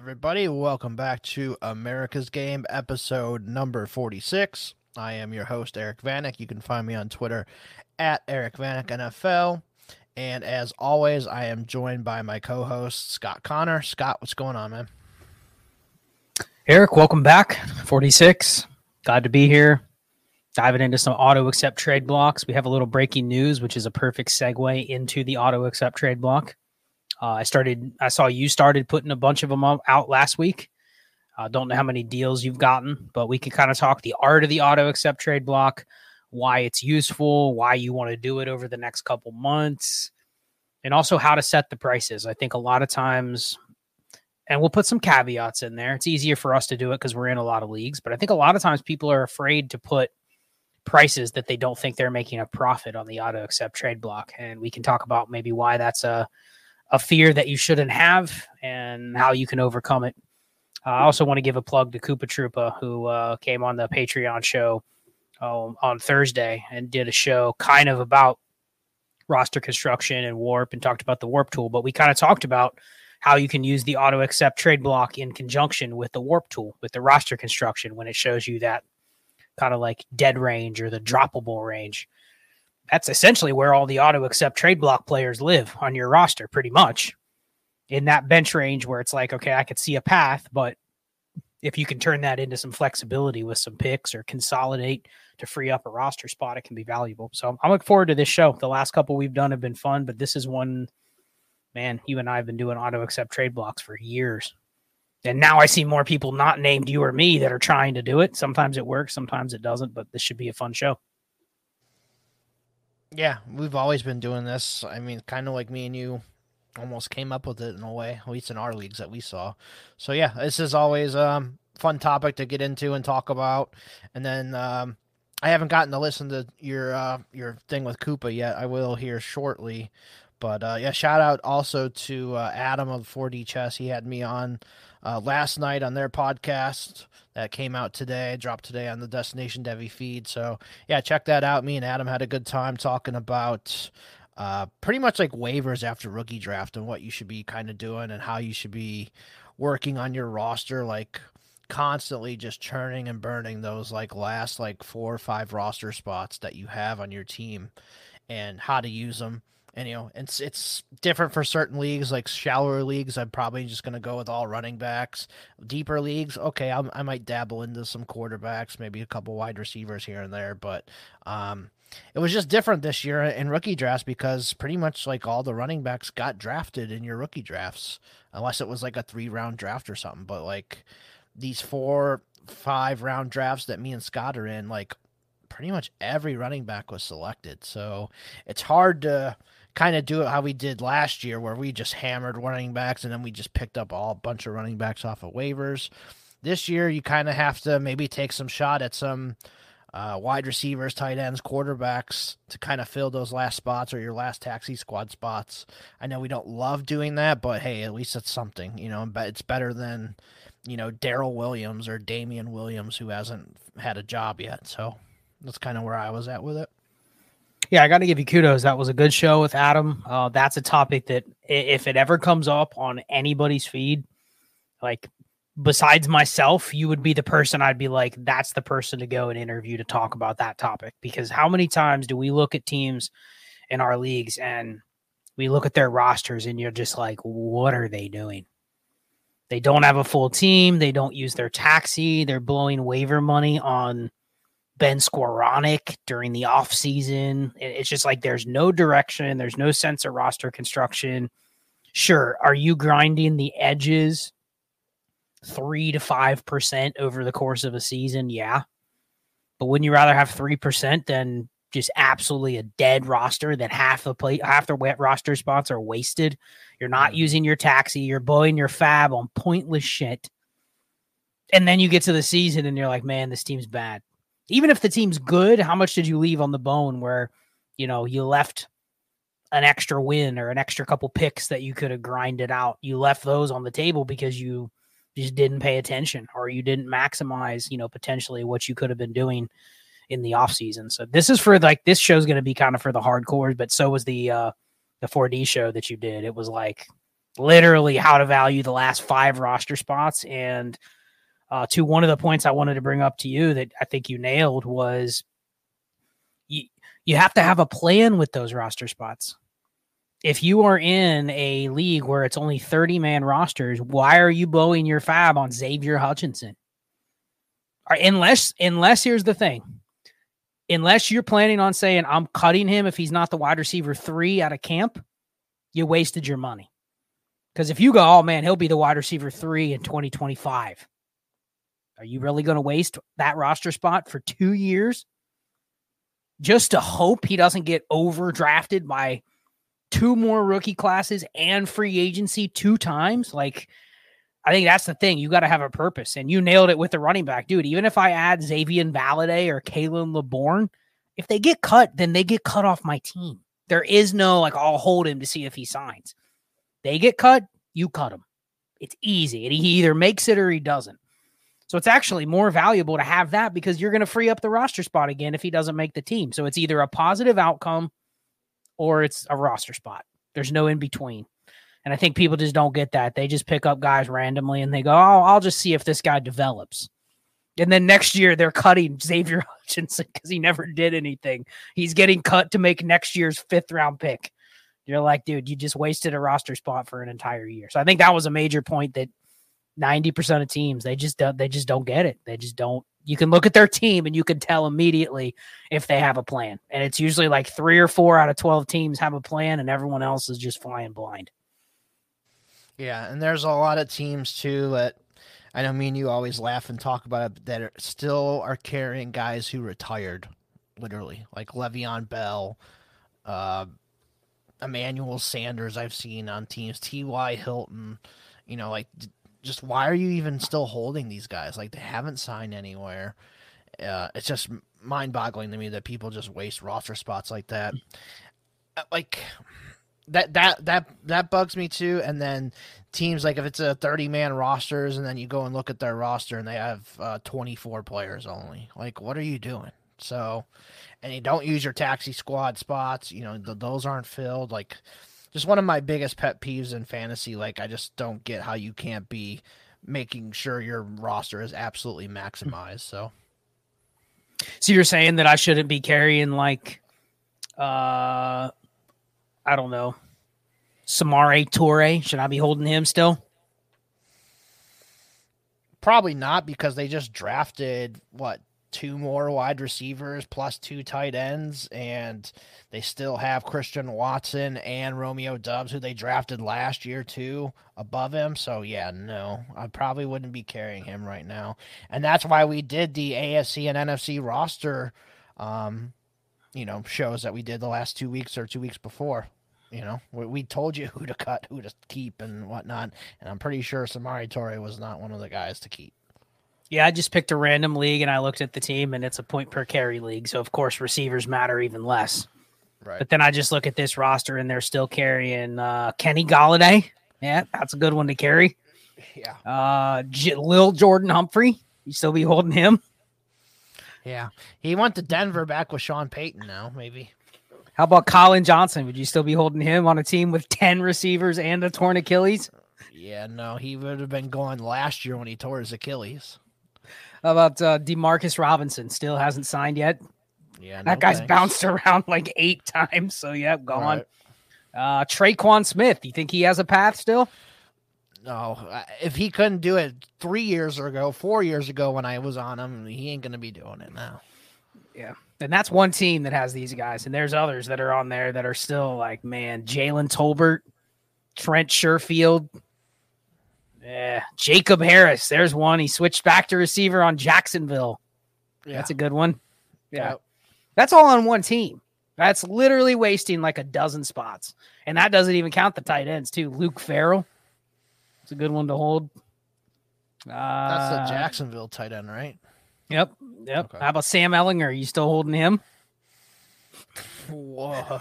Everybody, welcome back to America's Game, episode number 46. I am your host, Eric Vanek. You can find me on Twitter at Eric Vanek NFL. And as always, I am joined by my co host, Scott Connor. Scott, what's going on, man? Eric, welcome back. 46. Glad to be here. Diving into some auto accept trade blocks. We have a little breaking news, which is a perfect segue into the auto accept trade block. Uh, I started. I saw you started putting a bunch of them out last week. I uh, don't know how many deals you've gotten, but we can kind of talk the art of the auto accept trade block, why it's useful, why you want to do it over the next couple months, and also how to set the prices. I think a lot of times, and we'll put some caveats in there. It's easier for us to do it because we're in a lot of leagues, but I think a lot of times people are afraid to put prices that they don't think they're making a profit on the auto accept trade block, and we can talk about maybe why that's a a fear that you shouldn't have and how you can overcome it. Uh, I also want to give a plug to Koopa Troopa, who uh, came on the Patreon show um, on Thursday and did a show kind of about roster construction and warp and talked about the warp tool. But we kind of talked about how you can use the auto accept trade block in conjunction with the warp tool, with the roster construction when it shows you that kind of like dead range or the droppable range that's essentially where all the auto accept trade block players live on your roster, pretty much in that bench range where it's like, okay, I could see a path, but if you can turn that into some flexibility with some picks or consolidate to free up a roster spot, it can be valuable. So I'm looking forward to this show. The last couple we've done have been fun, but this is one, man, you and I have been doing auto accept trade blocks for years. And now I see more people not named you or me that are trying to do it. Sometimes it works, sometimes it doesn't, but this should be a fun show. Yeah, we've always been doing this. I mean, kind of like me and you almost came up with it in a way, at least in our leagues that we saw. So yeah, this is always a um, fun topic to get into and talk about. And then um, I haven't gotten to listen to your uh, your thing with Koopa yet. I will here shortly. But uh, yeah, shout out also to uh, Adam of 4D Chess. He had me on uh, last night on their podcast that came out today, dropped today on the Destination Devy feed. So yeah, check that out. Me and Adam had a good time talking about uh, pretty much like waivers after rookie draft and what you should be kind of doing and how you should be working on your roster, like constantly just churning and burning those like last like four or five roster spots that you have on your team and how to use them and you know it's it's different for certain leagues like shallower leagues i'm probably just going to go with all running backs. Deeper leagues okay I'm, i might dabble into some quarterbacks maybe a couple wide receivers here and there but um it was just different this year in rookie drafts because pretty much like all the running backs got drafted in your rookie drafts unless it was like a three round draft or something but like these four five round drafts that me and scott are in like pretty much every running back was selected so it's hard to kind of do it how we did last year, where we just hammered running backs and then we just picked up all a bunch of running backs off of waivers. This year, you kind of have to maybe take some shot at some uh, wide receivers, tight ends, quarterbacks to kind of fill those last spots or your last taxi squad spots. I know we don't love doing that, but hey, at least it's something, you know. But it's better than you know Darrel Williams or Damien Williams who hasn't had a job yet. So that's kind of where I was at with it. Yeah, I got to give you kudos. That was a good show with Adam. Uh, that's a topic that if it ever comes up on anybody's feed, like besides myself, you would be the person I'd be like, that's the person to go and interview to talk about that topic. Because how many times do we look at teams in our leagues and we look at their rosters and you're just like, what are they doing? They don't have a full team. They don't use their taxi. They're blowing waiver money on Ben Skowronek during the offseason. It's just like there's no direction. There's no sense of roster construction. Sure. Are you grinding the edges three to five percent over the course of a season? Yeah. But wouldn't you rather have three percent than just absolutely a dead roster that half the play half the wet roster spots are wasted. You're not mm-hmm. using your taxi, you're blowing your fab on pointless shit. And then you get to the season and you're like, man, this team's bad. Even if the team's good, how much did you leave on the bone where, you know, you left an extra win or an extra couple picks that you could have grinded out? You left those on the table because you just didn't pay attention or you didn't maximize, you know, potentially what you could have been doing in the off season. So this is for like this show's going to be kind of for the hardcores, but so was the uh the 4D show that you did. It was like literally how to value the last five roster spots and uh, to one of the points I wanted to bring up to you that I think you nailed was you you have to have a plan with those roster spots. If you are in a league where it's only 30 man rosters, why are you blowing your fab on Xavier Hutchinson? Unless unless here's the thing unless you're planning on saying I'm cutting him if he's not the wide receiver three out of camp, you wasted your money. Because if you go, oh man, he'll be the wide receiver three in 2025, are you really going to waste that roster spot for two years just to hope he doesn't get overdrafted by two more rookie classes and free agency two times? Like, I think that's the thing. You got to have a purpose, and you nailed it with the running back, dude. Even if I add Xazavian Valladay or Khalan Laborn, if they get cut, then they get cut off my team. There is no like I'll hold him to see if he signs. They get cut, you cut him. It's easy, and he either makes it or he doesn't. So it's actually more valuable to have that because you're going to free up the roster spot again if he doesn't make the team. So it's either a positive outcome or it's a roster spot. There's no in between. And I think people just don't get that. They just pick up guys randomly and they go, oh, I'll just see if this guy develops. And then next year they're cutting Xavier Hutchinson because he never did anything. He's getting cut to make next year's fifth round pick. You're like, dude, you just wasted a roster spot for an entire year. So I think that was a major point that 90% of teams they just don't they just don't get it. They just don't you can look at their team and you can tell immediately if they have a plan. And it's usually like 3 or 4 out of 12 teams have a plan and everyone else is just flying blind. Yeah, and there's a lot of teams too that I know me and you always laugh and talk about it that are, still are carrying guys who retired, literally, like Le'Veon Bell, uh, Emmanuel Sanders. I've seen on teams, T.Y. Hilton. You know, like just why are you even still holding these guys? Like they haven't signed anywhere. Uh, it's just mind-boggling to me that people just waste roster spots like that. Uh, like that that that that bugs me too. And then teams like if it's a thirty man rosters, and then you go and look at their roster and they have uh, twenty four players only. Like, what are you doing? So, and you don't use your taxi squad spots. You know, th- those aren't filled. Like, just one of my biggest pet peeves in fantasy. Like, I just don't get how you can't be making sure your roster is absolutely maximized. So, so you're saying that I shouldn't be carrying like, uh, I don't know, Samori Toure. Should I be holding him still? Probably not because they just drafted what two more wide receivers plus two tight ends, and they still have Christian Watson and Romeo Doubs, who they drafted last year too, above him. So yeah, no, I probably wouldn't be carrying him right now, and that's why we did the AFC and NFC roster. Um, you know, shows that we did the last two weeks or two weeks before. You know, we, we told you who to cut, who to keep, and whatnot. And I'm pretty sure Samori Toure was not one of the guys to keep. Yeah, I just picked a random league and I looked at the team, and it's a point per carry league. So of course receivers matter even less. Right. But then I just look at this roster and they're still carrying uh, Kenny Golladay. Yeah, that's a good one to carry. Yeah. Uh, J- Lil Jordan Humphrey. You still be holding him? Yeah, he went to Denver back with Sean Payton. Now maybe. How about Collin Johnson? Would you still be holding him on a team with 10 receivers and a torn Achilles? Yeah, no, he would have been gone last year when he tore his Achilles. About uh, Demarcus Robinson? Still hasn't signed yet. Yeah, no that guy's thanks. bounced around like eight times. So, yeah, gone. Right. Uh, Tre'Quan Smith. You think he has a path still? No, if he couldn't do it three years ago, four years ago when I was on him, he ain't gonna be doing it now. Yeah. And that's one team that has these guys. And there's others that are on there that are still like, man, Jalen Tolbert, Trent Sherfield, yeah, Jacob Harris. There's one. He switched back to receiver on Jacksonville. Yeah, That's a good one. Yeah. Yep. That's all on one team. That's literally wasting like a dozen spots. And that doesn't even count the tight ends, too. Luke Farrell. It's a good one to hold. Uh, that's the Jacksonville tight end, right? Yep. Yep. Okay. How about Sam Ehlinger? Are you still holding him? Whoa,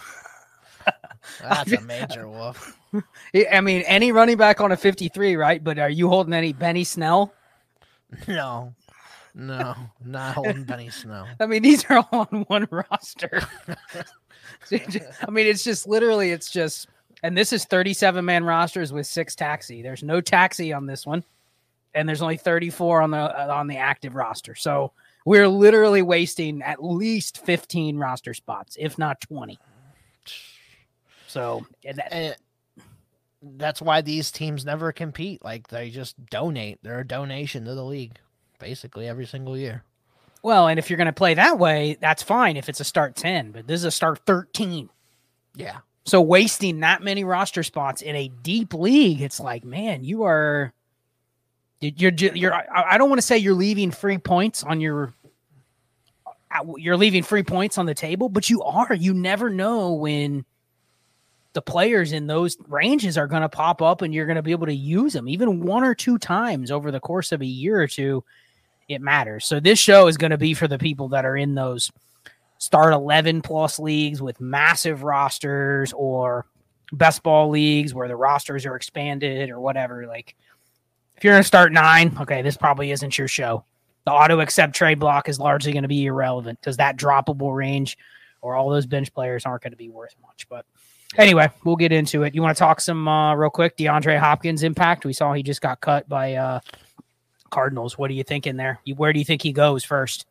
that's a major woof. I mean, any running back on a 53, right? But are you holding any Benny Snell? No, no, not holding Benny Snell. I mean, these are all on one roster. I mean, it's just literally, it's just, and this is 37 man rosters with six taxi. There's no taxi on this one, and there's only 34 on the uh, on the active roster. So we're literally wasting at least 15 roster spots, if not 20. So and that- And that's why these teams never compete. Like they just donate. They're a donation to the league, basically every single year. well, and if you're going to play that way, that's fine if it's a start 10, but this is a start 13. Yeah, So wasting that many roster spots in a deep league, it's like, man, you are you're you're, I don't want to say you're leaving free points on your uh, you're leaving free points on the table, but you are. You never know when the players in those ranges are going to pop up and you're going to be able to use them even one or two times over the course of a year or two. It matters. So this show is going to be for the people that are in those start 11 plus leagues with massive rosters or best ball leagues where the rosters are expanded or whatever. Like, if you're going to start nine, okay, this probably isn't your show. The auto accept trade block is largely going to be irrelevant because that droppable range or all those bench players aren't going to be worth much. But anyway, we'll get into it. You want to talk some uh, real quick? DeAndre Hopkins impact. We saw he just got cut by uh, Cardinals. What are you thinking there? You, where do you think he goes first?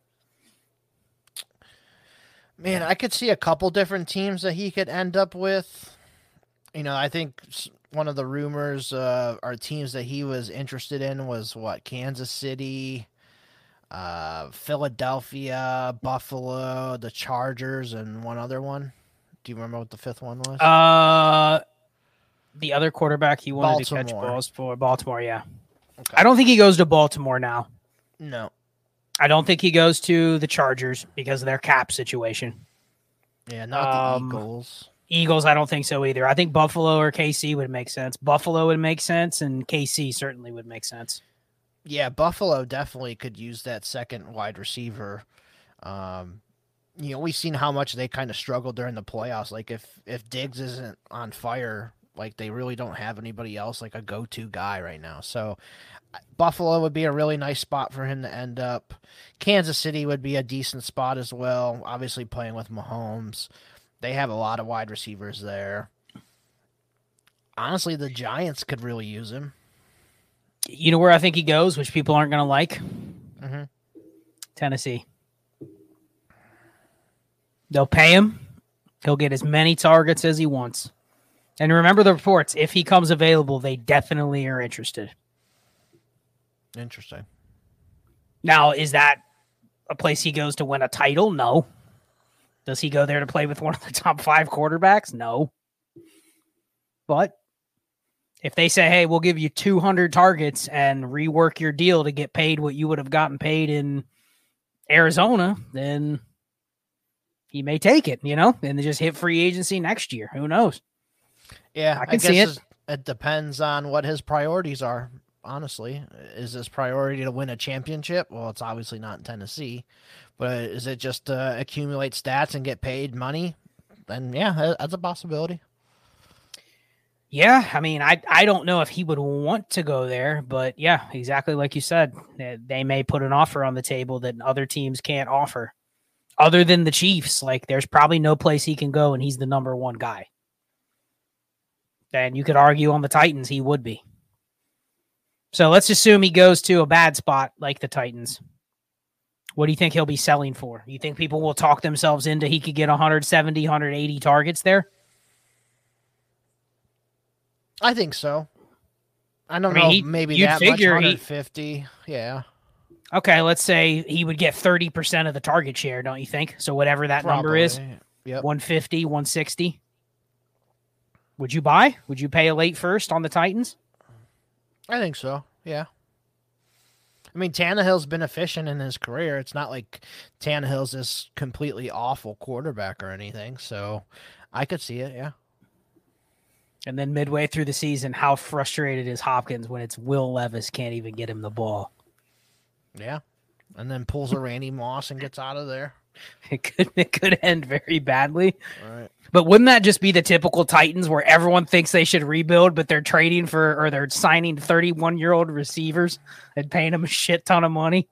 man, I could see a couple different teams that he could end up with. You know, I think one of the rumors uh, or teams that he was interested in was what Kansas City, uh, Philadelphia, Buffalo, the Chargers, and one other one. Do you remember what the fifth one was? Uh, the other quarterback he wanted to catch Baltimore. balls for Baltimore. Yeah, Okay. I don't think he goes to Baltimore now. no. I don't think he goes to the Chargers because of their cap situation. Yeah, not Um, the Eagles. Eagles, I don't think so either. I think Buffalo or KC would make sense. Buffalo would make sense, and KC certainly would make sense. Yeah, Buffalo definitely could use that second wide receiver. Um, you know, we've seen how much they kind of struggled during the playoffs. Like if if Diggs isn't on fire, like they really don't have anybody else like a go to guy right now. So Buffalo would be a really nice spot for him to end up. Kansas City would be a decent spot as well. Obviously playing with Mahomes, they have a lot of wide receivers there. Honestly, the Giants could really use him. You know where I think he goes, which people aren't going to like? Mhm. Tennessee. They'll pay him. He'll get as many targets as he wants. And remember the reports. If he comes available, they definitely are interested. Interesting. Now, is that a place he goes to win a title? No. Does he go there to play with one of the top five quarterbacks? No. But if they say, hey, we'll give you 200 targets and rework your deal to get paid what you would have gotten paid in Arizona, then he may take it, you know, and just hit free agency next year. Who knows? Yeah, I can see guess it. It depends on what his priorities are. Honestly, is his priority to win a championship? Well, it's obviously not in Tennessee, but is it just to accumulate stats and get paid money? Then yeah, that's a possibility. Yeah, I mean, I I don't know if he would want to go there, but yeah, exactly like you said, they may put an offer on the table that other teams can't offer. Other than the Chiefs, like there's probably no place he can go and he's the number one guy. And you could argue on the Titans, he would be. So let's assume he goes to a bad spot like the Titans. What do you think he'll be selling for? You think people will talk themselves into he could get 170, 180 targets there? I think so. I don't I mean, know. he- maybe that figure much. he- Yeah. Okay, let's say he would get 30% of the target share, don't you think? So whatever that number is, probably. Yep. 150, 160. Would you buy? Would you pay a late first on the Titans? I think so. Yeah. I mean, Tannehill's been efficient in his career. It's not like Tannehill's this completely awful quarterback or anything. So I could see it. Yeah. And then midway through the season, how frustrated is Hopkins when it's Will Levis can't even get him the ball? Yeah. And then pulls a Randy Moss and gets out of there. It could it could end very badly. Right. But wouldn't that just be the typical Titans where everyone thinks they should rebuild, but they're trading for or they're signing 31 year old receivers and paying them a shit ton of money?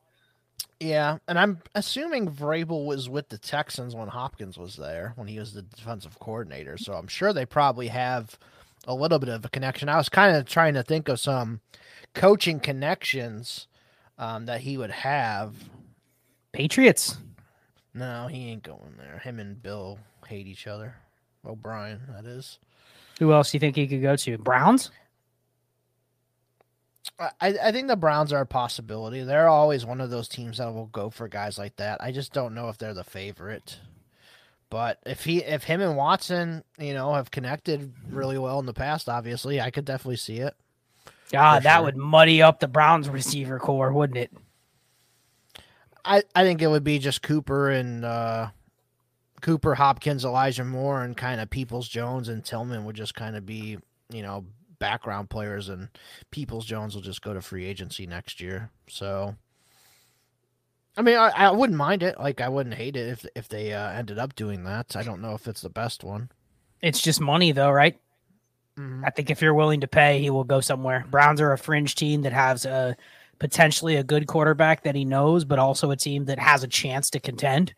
Yeah. And I'm assuming Vrabel was with the Texans when Hopkins was there, when he was the defensive coordinator. So I'm sure they probably have a little bit of a connection. I was kind of trying to think of some coaching connections um, that he would have. Patriots. No, he ain't going there. Him and Bill hate each other. O'Brien, that is. Who else do you think he could go to? Browns? I, I think the Browns are a possibility. They're always one of those teams that will go for guys like that. I just don't know if they're the favorite. But if he if him and Watson, you know, have connected really well in the past, obviously, I could definitely see it. God, For that sure. would muddy up the Browns receiver core, wouldn't it? I, I think it would be just Cooper and uh, Cooper, Hopkins, Elijah Moore, and kind of Peoples Jones and Tillman would just kind of be, you know, background players, and Peoples Jones will just go to free agency next year. So, I mean, I, I wouldn't mind it. Like, I wouldn't hate it if if they uh, ended up doing that. I don't know if it's the best one. It's just money, though, right? Mhm. I think if you're willing to pay, he will go somewhere. Browns are a fringe team that has a potentially a good quarterback that he knows, but also a team that has a chance to contend.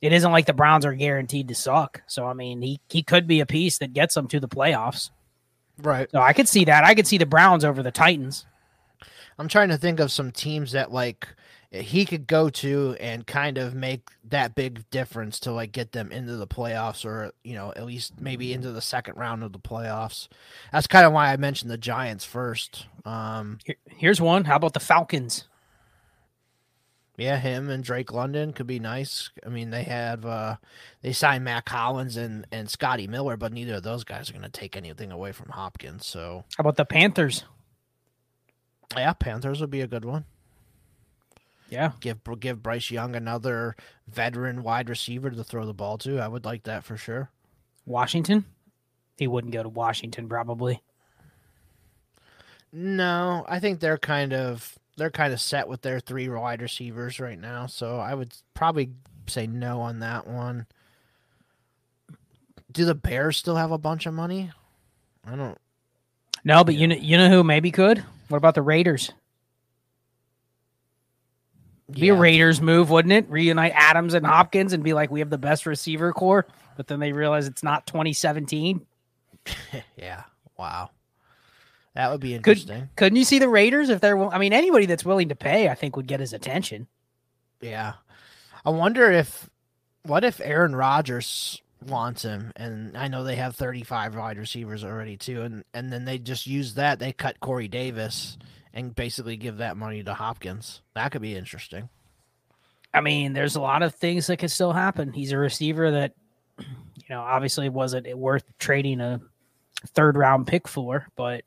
It isn't like the Browns are guaranteed to suck. So I mean, he he could be a piece that gets them to the playoffs. Right. So I could see that. I could see the Browns over the Titans. I'm trying to think of some teams that like he could go to and kind of make that big difference to like get them into the playoffs or you know at least maybe into the second round of the playoffs. That's kind of why I mentioned the Giants first. Um, Here- here's one. How about the Falcons? yeah, him and Drake London could be nice. I mean, they have uh, they signed Mack Hollins and and Scotty Miller, but neither of those guys are going to take anything away from Hopkins. So How about the Panthers? yeah, Panthers would be a good one. Yeah. give give Bryce Young another veteran wide receiver to throw the ball to. I would like that for sure. Washington? He wouldn't go to Washington probably. No, I think they're kind of they're kind of set with their three wide receivers right now, so I would probably say no on that one. Do the Bears still have a bunch of money? I don't. No, but you know you know who maybe could? What about the Raiders? Be a Raiders move, wouldn't it? Reunite Adams and Hopkins and be like, we have the best receiver core, but then they realize it's not 2017. Yeah. Wow. That would be interesting. couldn't you see the Raiders if they're? I mean, anybody that's willing to pay, I think, would get his attention. Yeah. I wonder if what if Aaron Rodgers wants him and I know they have 35 wide receivers already too and and then they just use that they cut Corey Davis and basically give that money to Hopkins. That could be interesting. I mean, there's a lot of things that could still happen. He's a receiver that, you know, obviously wasn't worth trading a third round pick for, but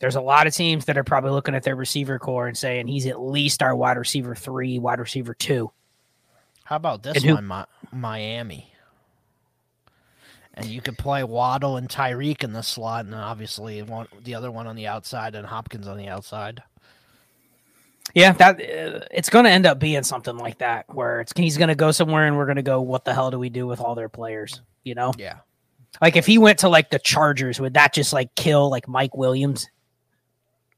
there's a lot of teams that are probably looking at their receiver core and saying he's at least our wide receiver three, wide receiver two. How about this And who- one Mi- Miami? And you could play Waddle and Tyreek in the slot and obviously one the other one on the outside and Hopkins on the outside. Yeah, that uh, it's going to end up being something like that where it's he's going to go somewhere and we're going to go, what the hell do we do with all their players? You know, Yeah. like if he went to like the Chargers, would that just like kill like Mike Williams?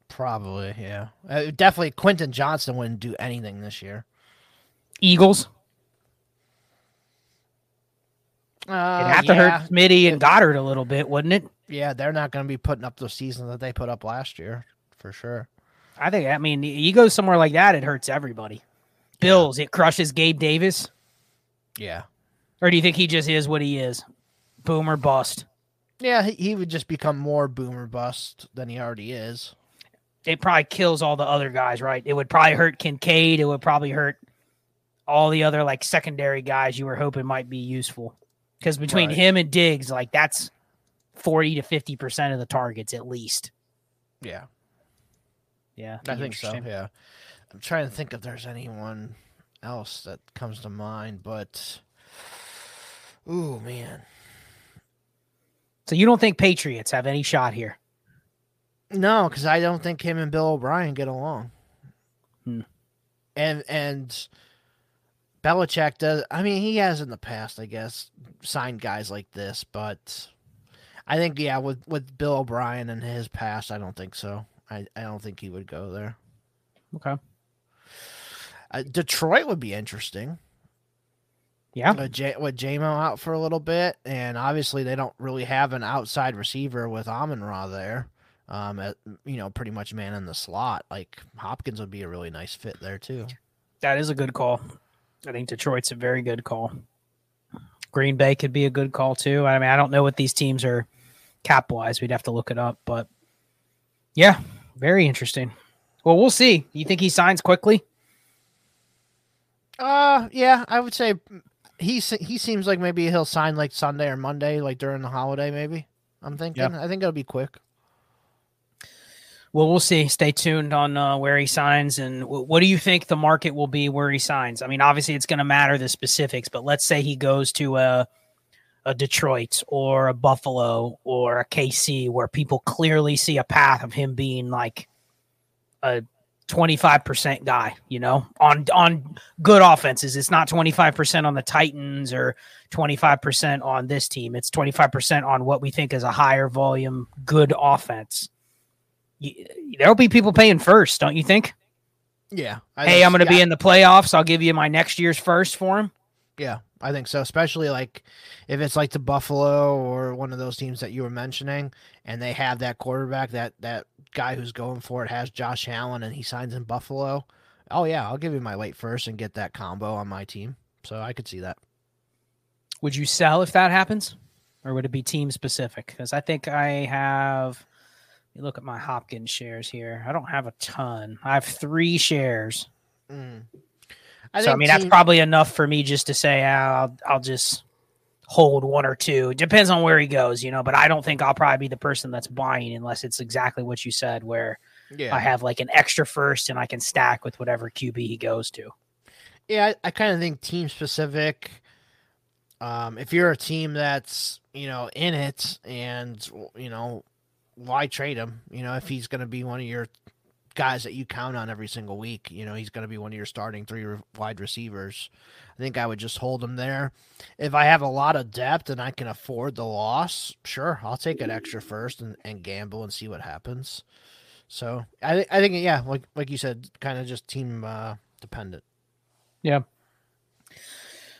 Probably, yeah. Uh, definitely Quentin Johnston wouldn't do anything this year. Eagles? Uh, It'd have to yeah. hurt Smitty and Goedert a little bit, wouldn't it? Yeah, they're not going to be putting up the season that they put up last year for sure. I think. I mean, you go somewhere like that, it hurts everybody. Bills, it crushes Gabe Davis, Yeah. or do you think he just is what he is, boomer bust? Yeah, he, he would just become more boomer bust than he already is. It probably kills all the other guys, right? It would probably hurt Kincaid. It would probably hurt all the other like secondary guys you were hoping might be useful. Because between Right. him and Diggs, like that's forty to fifty percent of the targets at least. Yeah, Yeah, I think so. Yeah. I'm trying to think if there's anyone else that comes to mind, but ooh man, So you don't think Patriots have any shot here? no, because I don't think him and Bill O'Brien get along. Hmm. And and Belichick does. I mean, he has in the past, I guess, signed guys like this, but I think yeah, with with Bill O'Brien and his past, I don't think so. I I don't think he would go there. Okay. Uh, Detroit would be interesting. Yeah. with, J- with Jamo out for a little bit, and obviously they don't really have an outside receiver with Amon Ra there. Um, at, you know, pretty much man in the slot. Like Hopkins would be a really nice fit there too. That is a good call. I think Detroit's a very good call. Green Bay could be a good call too. I mean, I don't know what these teams are cap wise. We'd have to look it up, but yeah, very interesting. Well, we'll see. You think he signs quickly? Uh, yeah, I would say he he seems like maybe he'll sign like Sunday or Monday, like during the holiday. Maybe I'm thinking. I think it'll be quick. Well, we'll see. Stay tuned on uh, where he signs, and w- what do you think the market will be where he signs? I mean, obviously it's going to matter the specifics, but let's say he goes to a a Detroit or a Buffalo or a KC, where people clearly see a path of him being like a twenty five percent guy. You know, on on good offenses, it's not twenty five percent on the Titans or twenty five percent on this team. It's twenty five percent on what we think is a higher volume, good offense there'll be people paying first, don't you think? Yeah. I hey, think- I'm going to be in the playoffs. I'll give you my next year's first for him. Yeah, I think so. Especially like if it's like the Buffalo or one of those teams that you were mentioning, and they have that quarterback, that that guy who's going for it has Josh Allen, and he signs in Buffalo. Oh yeah, I'll give you my late first and get that combo on my team. So I could see that. Would you sell if that happens, or would it be team specific? Because I think I have. You look at my Hopkins shares here. I don't have a ton. I have three shares. Mm. so I think mean, that's probably enough for me just to say ah, I'll I'll just hold one or two. It depends on where he goes, you know. But I don't think I'll probably be the person that's buying unless it's exactly what you said, where yeah. I have like an extra first and I can stack with whatever QB he goes to. Yeah, I, I kind of think team specific. Um, if you're a team that's you know in it, and you know, why trade him? You know, if he's going to be one of your guys that you count on every single week, you know, he's going to be one of your starting three wide receivers. I think I would just hold him there. If I have a lot of depth and I can afford the loss, sure, I'll take an extra first and, and gamble and see what happens. So I I think yeah, like like you said, kind of just team uh, dependent. Yeah.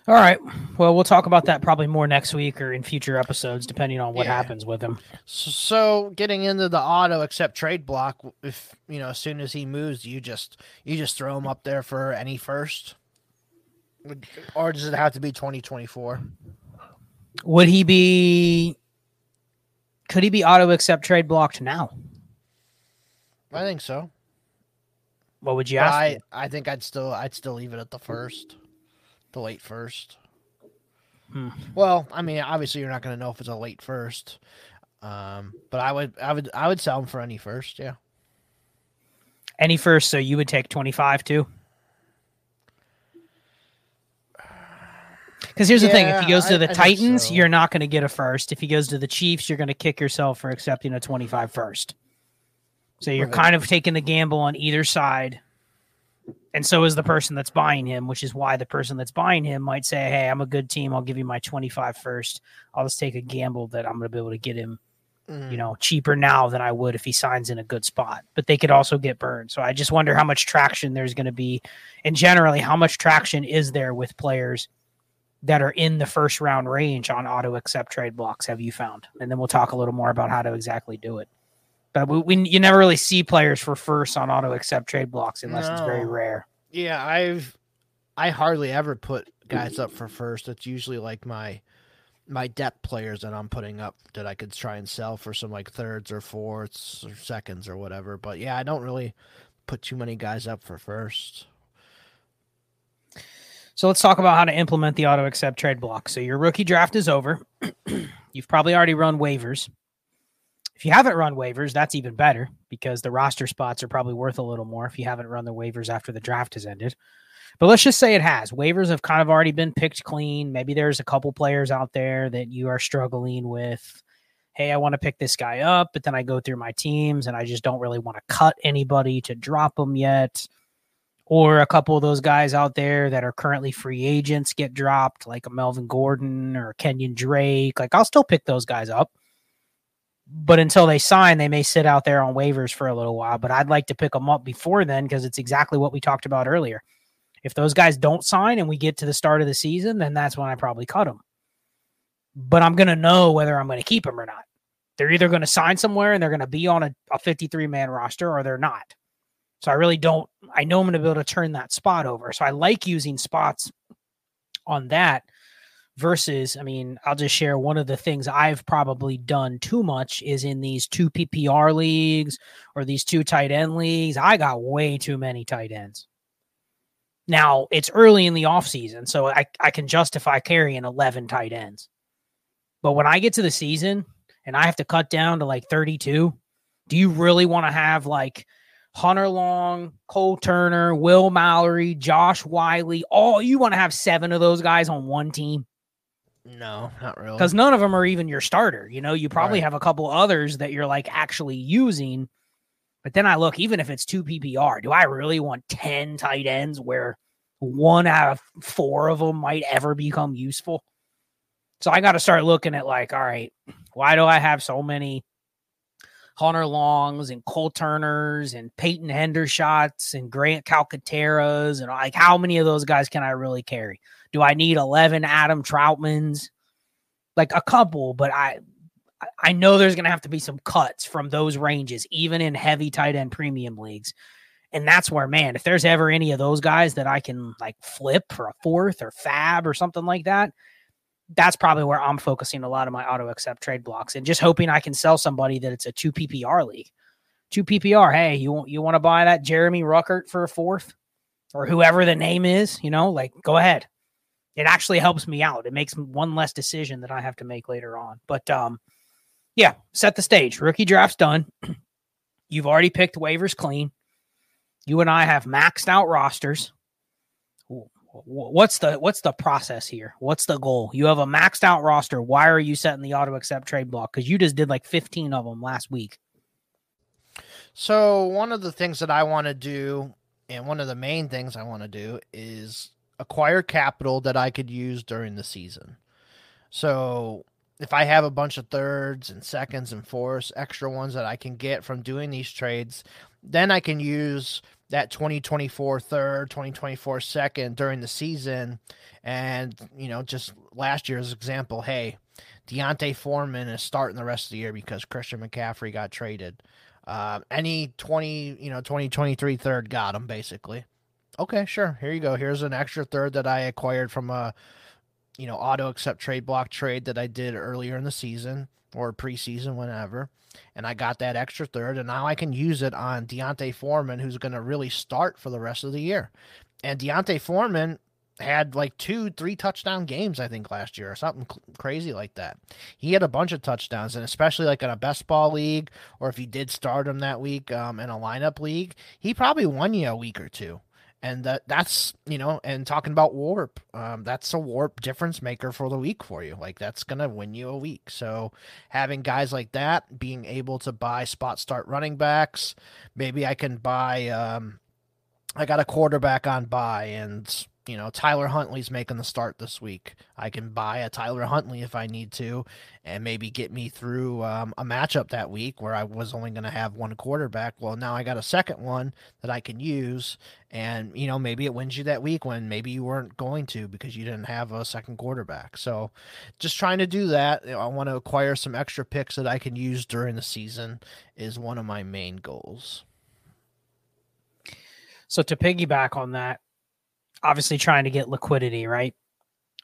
All right. Well, we'll talk about that probably more next week or in future episodes, depending on what Yeah. happens with him. So getting into the auto accept trade block, if you know, as soon as he moves, you just you just throw him up there for any first, or does it have to be twenty twenty four? Would he be? Could he be auto accept trade blocked now? I think so. What would you But ask? I? I think I'd still I'd still leave it at the first, the late first. Hmm. Well, I mean, obviously you're not going to know if it's a late first, um, but I would I would I would sell them for any first. Yeah. Any first, so you would take twenty five too. Because here's the thing: if he goes to the I Titans, so. you're not going to get a first. If he goes to the Chiefs, you're going to kick yourself for accepting a 25 first. So you're Right. kind of taking the gamble on either side. And so is the person that's buying him, which is why the person that's buying him might say, Hey, I'm a good team. I'll give you my 25 first. I'll just take a gamble that I'm going to be able to get him, Mm. you know, cheaper now than I would if he signs in a good spot. But they could also get burned. So I just wonder how much traction there's going to be. And generally, how much traction is there with players that are in the first round range on auto accept trade blocks have you found? And then we'll talk a little more about how to exactly do it. But we, we you never really see players for first on auto accept trade blocks unless no. it's very rare. Yeah, I've I hardly ever put mm-hmm. guys up for first. It's usually like my my depth players that I'm putting up that I could try and sell for some like thirds or fourths or seconds or whatever. But yeah, I don't really put too many guys up for first. So let's talk about how to implement the auto accept trade block. So your rookie draft is over. You've probably already run waivers. If you haven't run waivers, that's even better because the roster spots are probably worth a little more if you haven't run the waivers after the draft has ended. But let's just say it has. Waivers have kind of already been picked clean. Maybe there's a couple players out there that you are struggling with. Hey, I want to pick this guy up, but then I go through my teams and I just don't really want to cut anybody to drop them yet or a couple of those guys out there that are currently free agents get dropped, like a Melvin Gordon or Kenyon Drake. Like I'll still pick those guys up. But until they sign, they may sit out there on waivers for a little while. But I'd like to pick them up before then because it's exactly what we talked about earlier. If those guys don't sign and we get to the start of the season, then that's when I probably cut them. But I'm going to know whether I'm going to keep them or not. They're either going to sign somewhere and they're going to be on a, a 53 man roster or they're not. So I really don't, I know I'm going to be able to turn that spot over. So I like using spots on that versus, I mean, I'll just share one of the things I've probably done too much is in these two PPR leagues or these two tight end leagues. I got way too many tight ends. Now it's early in the offseason, so I, I can justify carrying 11 tight ends. But when I get to the season and I have to cut down to like 32, do you really want to have like Hunter Long, Cole Turner, Will Mallory, Josh Whyle. All you want to have seven of those guys on one team. No, not really. Because none of them are even your starter. You know, you probably right. have a couple others that you're like actually using. But then I look, even if it's two PPR, do I really want 10 tight ends where one out of four of them might ever become useful? So I got to start looking at like, all right, why do I have so many Hunter Longs and Cole Turners and Peyton Hendershots and Grant Calcaterras and like how many of those guys can I really carry? Do I need 11 Adam Trautmans? Like a couple, but I I know there's going to have to be some cuts from those ranges even in heavy tight end premium leagues. And that's where man, if there's ever any of those guys that I can like flip for a fourth or fab or something like that, that's probably where I'm focusing a lot of my auto accept trade blocks and just hoping I can sell somebody that it's a two PPR league. Two PPR. Hey, you want you want to buy that Jeremy Ruckert for a fourth or whoever the name is, you know, like go ahead. It actually helps me out. It makes one less decision that I have to make later on. But um yeah, set the stage. Rookie draft's done. You've already picked waivers clean. You and I have maxed out rosters what's the what's the process here? What's the goal? You have a maxed out roster. Why are you setting the auto accept trade block? Because you just did like 15 of them last week. So one of the things that I want to do, and one of the main things I want to do, is acquire capital that I could use during the season. So if I have a bunch of thirds and seconds and fourths, extra ones that I can get from doing these trades, then I can use that 2024 third, 2024 second during the season. And, you know, just last year's example, hey, D'Onta Foreman is starting the rest of the year because Christian McCaffrey got traded. Uh, any 20, you know, 2023 third got him basically. Okay, sure. Here you go. Here's an extra third that I acquired from a, you know, auto accept trade block trade that I did earlier in the season or preseason, whenever and I got that extra third, and now I can use it on D'Onta Foreman, who's going to really start for the rest of the year. And D'Onta Foreman had like two, three touchdown games, I think, last year or something crazy like that. He had a bunch of touchdowns, and especially like in a best ball league, or if he did start him that week um, in a lineup league, he probably won you a week or two and that that's you know and talking about warp um, that's a warp difference maker for the week for you. Like that's gonna win you a week. So having guys like that being able to buy spot start running backs maybe i can buy um, i got a quarterback on buy and you know, Tyler Huntley's making the start this week. I can buy a Tyler Huntley if I need to, and maybe get me through um, a matchup that week where I was only going to have one quarterback. Well, now I got a second one that I can use, and you know, maybe it wins you that week when maybe you weren't going to because you didn't have a second quarterback. So, just trying to do that. I want to acquire some extra picks that I can use during the season is one of my main goals. So to piggyback on that, obviously trying to get liquidity, right?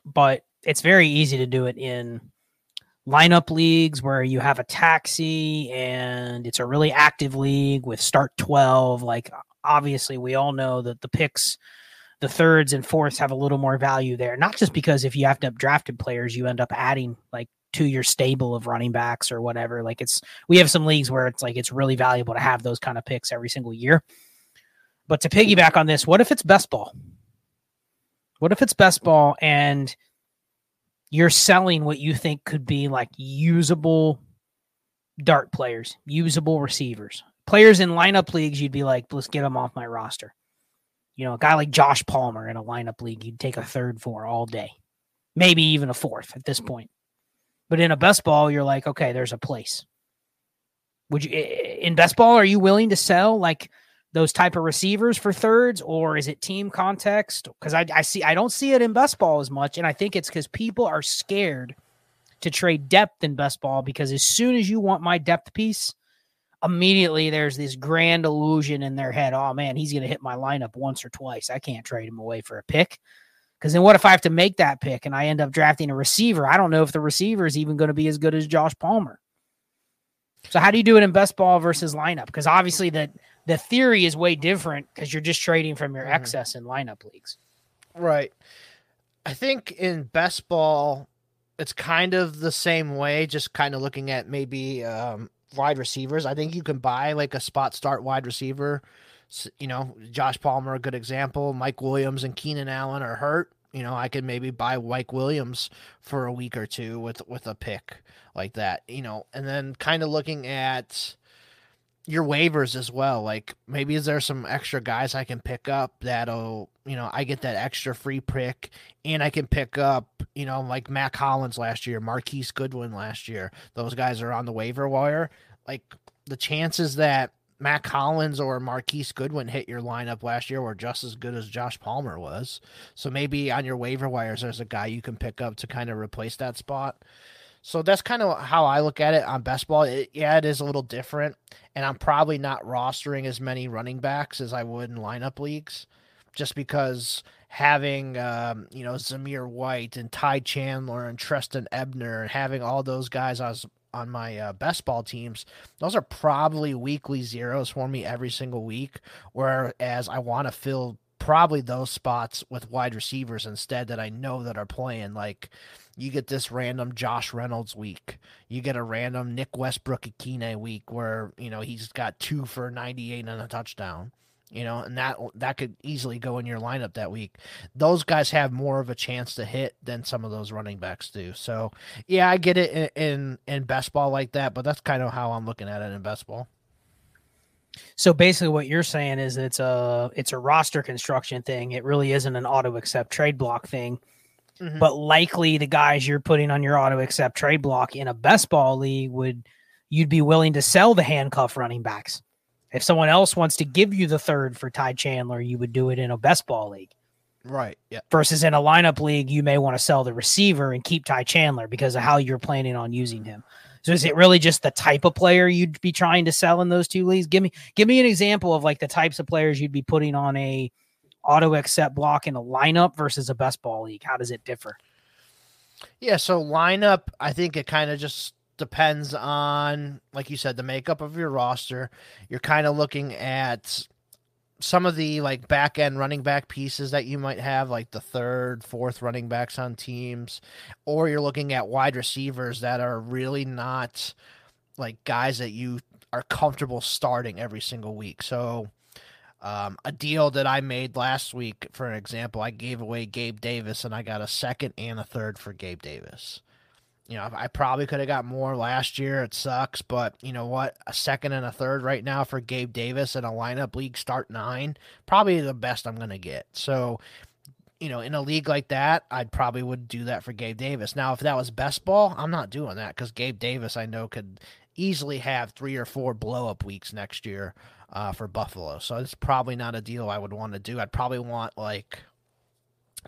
But it's very easy to do it in lineup leagues where you have a taxi and it's a really active league with start 12. Like, obviously, we all know that the picks, the thirds and fourths have a little more value there. Not just because if you have to drafted players, you end up adding like to your stable of running backs or whatever. Like, it's, we have some leagues where it's like it's really valuable to have those kind of picks every single year. But to piggyback on this, what if it's best ball? What if it's best ball and you're selling what you think could be like usable dart players, usable receivers, players in lineup leagues? You'd be like, let's get them off my roster. You know, a guy like Josh Palmer in a lineup league, you'd take a third for all day, maybe even a fourth at this point. But in a best ball, you're like, okay, there's a place. Would you in best ball? Are you willing to sell like? Those type of receivers for thirds, or is it team context? Because I, I see I don't see it in best ball as much, and I think it's because people are scared to trade depth in best ball because as soon as you want my depth piece, immediately there's this grand illusion in their head. Oh man, he's going to hit my lineup once or twice. I can't trade him away for a pick. Because then what if I have to make that pick and I end up drafting a receiver? I don't know if the receiver is even going to be as good as Josh Palmer. So how do you do it in best ball versus lineup? Because obviously that the theory is way different because you're just trading from your mm-hmm. excess in lineup leagues. Right. I think in best ball, it's kind of the same way, just kind of looking at maybe um, wide receivers. I think you can buy like a spot start wide receiver. You know, Josh Palmer, a good example. Mike Williams and Keenan Allen are hurt. You know, I could maybe buy Mike Williams for a week or two with with a pick like that. You know, and then kind of looking at your waivers as well. Like maybe is there some extra guys I can pick up that'll, you know, I get that extra free pick and I can pick up, you know, like Mack Hollins last year, Marquise Goodwin last year. Those guys are on the waiver wire. Like the chances that Mack Hollins or Marquise Goodwin hit your lineup last year were just as good as Josh Palmer was. So maybe on your waiver wires there's a guy you can pick up to kind of replace that spot. So that's kind of how I look at it on best ball. It, yeah, it is a little different, and I'm probably not rostering as many running backs as I would in lineup leagues, just because having um, you know Zamir White and Ty Chandler and Trestan Ebner and having all those guys on on my uh, best ball teams, those are probably weekly zeros for me every single week. Whereas I want to fill probably those spots with wide receivers instead that I know that are playing. Like you get this random Josh Reynolds week. You get a random Nick Westbrook-Ikhine week where, you know, he's got two for 98 and a touchdown. You know, and that that could easily go in your lineup that week. Those guys have more of a chance to hit than some of those running backs do. So, yeah, I get it in in, in best ball like that, but that's kind of how I'm looking at it in best ball. So basically, what you're saying is it's a it's a roster construction thing. It really isn't an auto accept trade block thing. Mm-hmm. But likely, the guys you're putting on your auto accept trade block in a best ball league would you'd be willing to sell the handcuff running backs. If someone else wants to give you the third for Ty Chandler, you would do it in a best ball league. Right. Yeah. Versus in a lineup league, you may want to sell the receiver and keep Ty Chandler because of how you're planning on using him. So is it really just the type of player you'd be trying to sell in those two leagues? Give me give me an example of like the types of players you'd be putting on a auto accept block in a lineup versus a best ball league. How does it differ? Yeah, so lineup, I think it kind of just depends on like you said the makeup of your roster. You're kind of looking at some of the like back end running back pieces that you might have, like the third, fourth running backs on teams, or you're looking at wide receivers that are really not like guys that you are comfortable starting every single week. So, um, a deal that I made last week, for example, I gave away Gabe Davis and I got a second and a third for Gabe Davis you know, I probably could have got more last year. It sucks, but you know what? A second and a third right now for Gabe Davis in a lineup league start nine, probably the best I'm going to get. So you know, in a league like that, I'd probably would do that for Gabe Davis. Now, if that was best ball, I'm not doing that because Gabe Davis, I know, could easily have three or four blow up weeks next year uh, for Buffalo. So it's probably not a deal I would want to do. I'd probably want like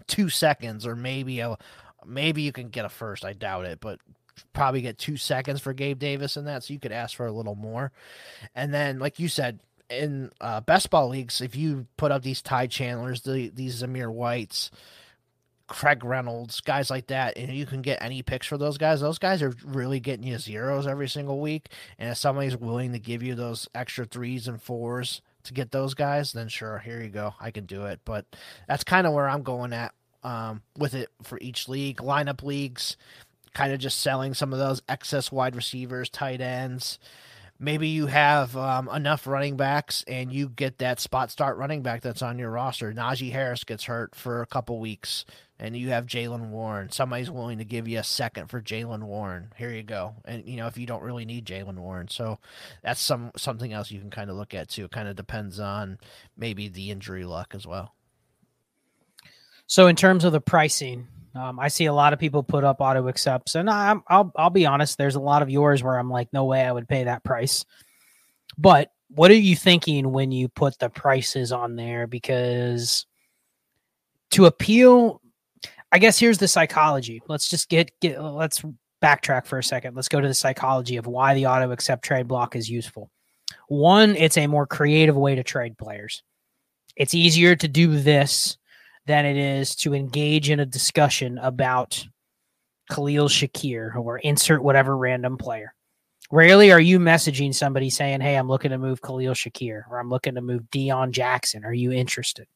two seconds or maybe a maybe you can get a first. I doubt it, but probably get two seconds for Gabe Davis in that. So you could ask for a little more. And then, like you said, in uh, best ball leagues, if you put up these Ty Chandlers, the, these Zamir Whites, Craig Reynolds, guys like that, and you can get any picks for those guys. Those guys are really getting you zeros every single week. And if somebody's willing to give you those extra threes and fours to get those guys, then sure, here you go. I can do it. But that's kind of where I'm going at um, with it for each league. Lineup leagues, kind of just selling some of those excess wide receivers, tight ends maybe you have um, enough running backs and you get that spot start running back that's on your roster. Najee Harris gets hurt for a couple weeks and you have Jaylen Warren. Somebody's willing to give you a second for Jaylen Warren. Here you go. And you know, if you don't really need Jaylen Warren. So that's some something else you can kind of look at too. It kind of depends on maybe the injury luck as well. So in terms of the pricing, um, I see a lot of people put up auto accepts, and I'm, I'll I'll be honest. There's a lot of yours where I'm like, no way I would pay that price. But what are you thinking when you put the prices on there? Because to appeal, I guess here's the psychology. Let's just get get let's backtrack for a second. Let's go to the psychology of why the auto accept trade block is useful. One, it's a more creative way to trade players. It's easier to do this than it is to engage in a discussion about Khalil Shakir or insert whatever random player. Rarely are you messaging somebody saying, Hey, I'm looking to move Khalil Shakir or I'm looking to move Deon Jackson. Are you interested?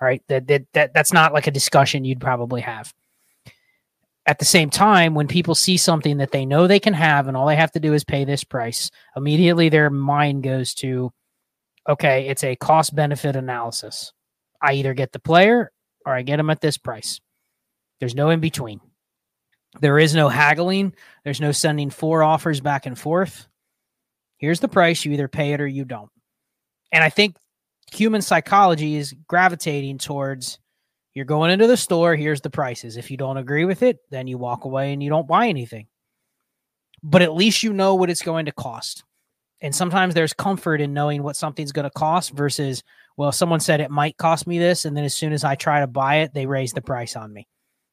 Right. That, that, that that's not like a discussion you'd probably have. At the same time, when people see something that they know they can have and all they have to do is pay this price, immediately their mind goes to, okay, it's a cost benefit analysis. I either get the player or I get them at this price. There's no in between. There is no haggling. There's no sending four offers back and forth. Here's the price. You either pay it or you don't. And I think human psychology is gravitating towards you're going into the store. Here's the prices. If you don't agree with it, then you walk away and you don't buy anything. But at least you know what it's going to cost. And sometimes there's comfort in knowing what something's going to cost versus well, someone said it might cost me this, and then as soon as I try to buy it, they raise the price on me.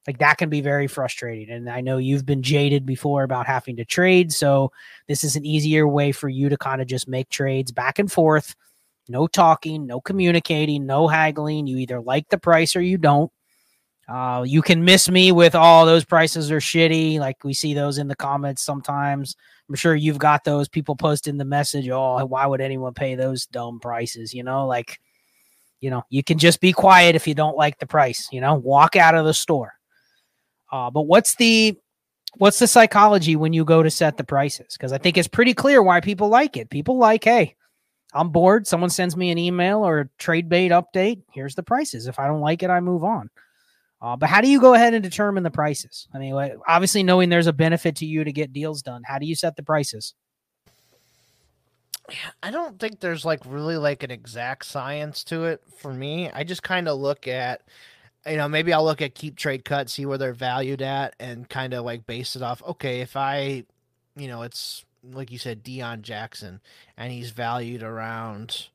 Like that can be very frustrating. And I know you've been jaded before about having to trade. So this is an easier way for you to kind of just make trades back and forth. No talking, no communicating, no haggling. You either like the price or you don't. Uh, you can miss me with all oh, those prices are shitty. Like we see those in the comments sometimes. I'm sure you've got those people posting the message. Oh, why would anyone pay those dumb prices? You know, like you know, you can just be quiet if you don't like the price, you know, walk out of the store. Uh, but what's the what's the psychology when you go to set the prices? Because I think it's pretty clear why people like it. People like, hey, I'm bored. Someone sends me an email or a trade bait update. Here's the prices. If I don't like it, I move on. Uh, but how do you go ahead and determine the prices? I mean, obviously, knowing there's a benefit to you to get deals done, how do you set the prices? I don't think there's like really like an exact science to it for me. I just kind of look at you know, maybe I'll look at keep trade cut, see where they're valued at and kind of like base it off. Okay, if I you know, it's like you said Deon Jackson and he's valued around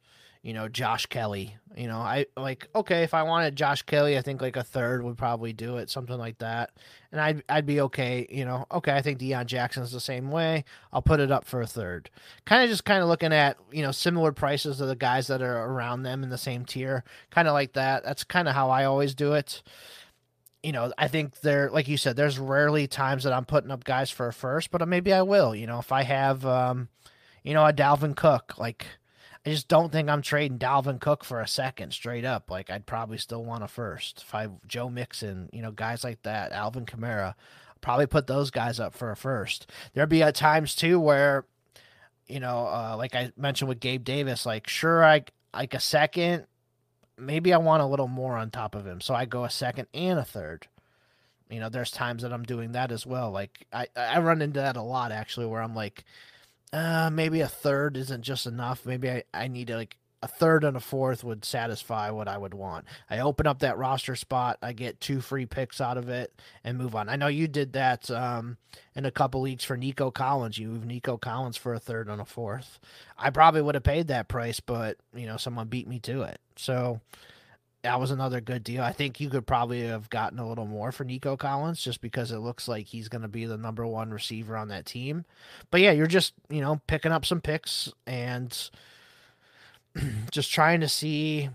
you know, Josh Kelley. You know, I like okay, if I wanted Josh Kelley, I think like a third would probably do it, something like that. And I'd I'd be okay, you know, okay, I think Deon Jackson's the same way. I'll put it up for a third. Kind of just kind of looking at, you know, similar prices of the guys that are around them in the same tier. Kind of like that. That's kind of how I always do it. You know, I think there, like you said, there's rarely times that I'm putting up guys for a first, but maybe I will. You know, if I have, um, you know, a Dalvin Cook, like I just don't think I'm trading Dalvin Cook for a second straight up. Like I'd probably still want a first. If I Joe Mixon, you know, guys like that, Alvin Kamara, probably put those guys up for a first. There'd be at times too where, you know, uh, like I mentioned with Gabe Davis, like sure I like a second, maybe I want a little more on top of him, so I go a second and a third. You know, there's times that I'm doing that as well. Like I I run into that a lot actually, where I'm like uh, maybe a third isn't just enough. Maybe I, I need to like a third and a fourth would satisfy what I would want. I open up that roster spot, I get two free picks out of it, and move on. I know you did that um, in a couple leagues for Nico Collins. You moved Nico Collins for a third and a fourth. I probably would have paid that price, but you know someone beat me to it. So that was another good deal. I think you could probably have gotten a little more for Nico Collins just because it looks like he's going to be the number one receiver on that team. But yeah, you're just you know picking up some picks and just trying to see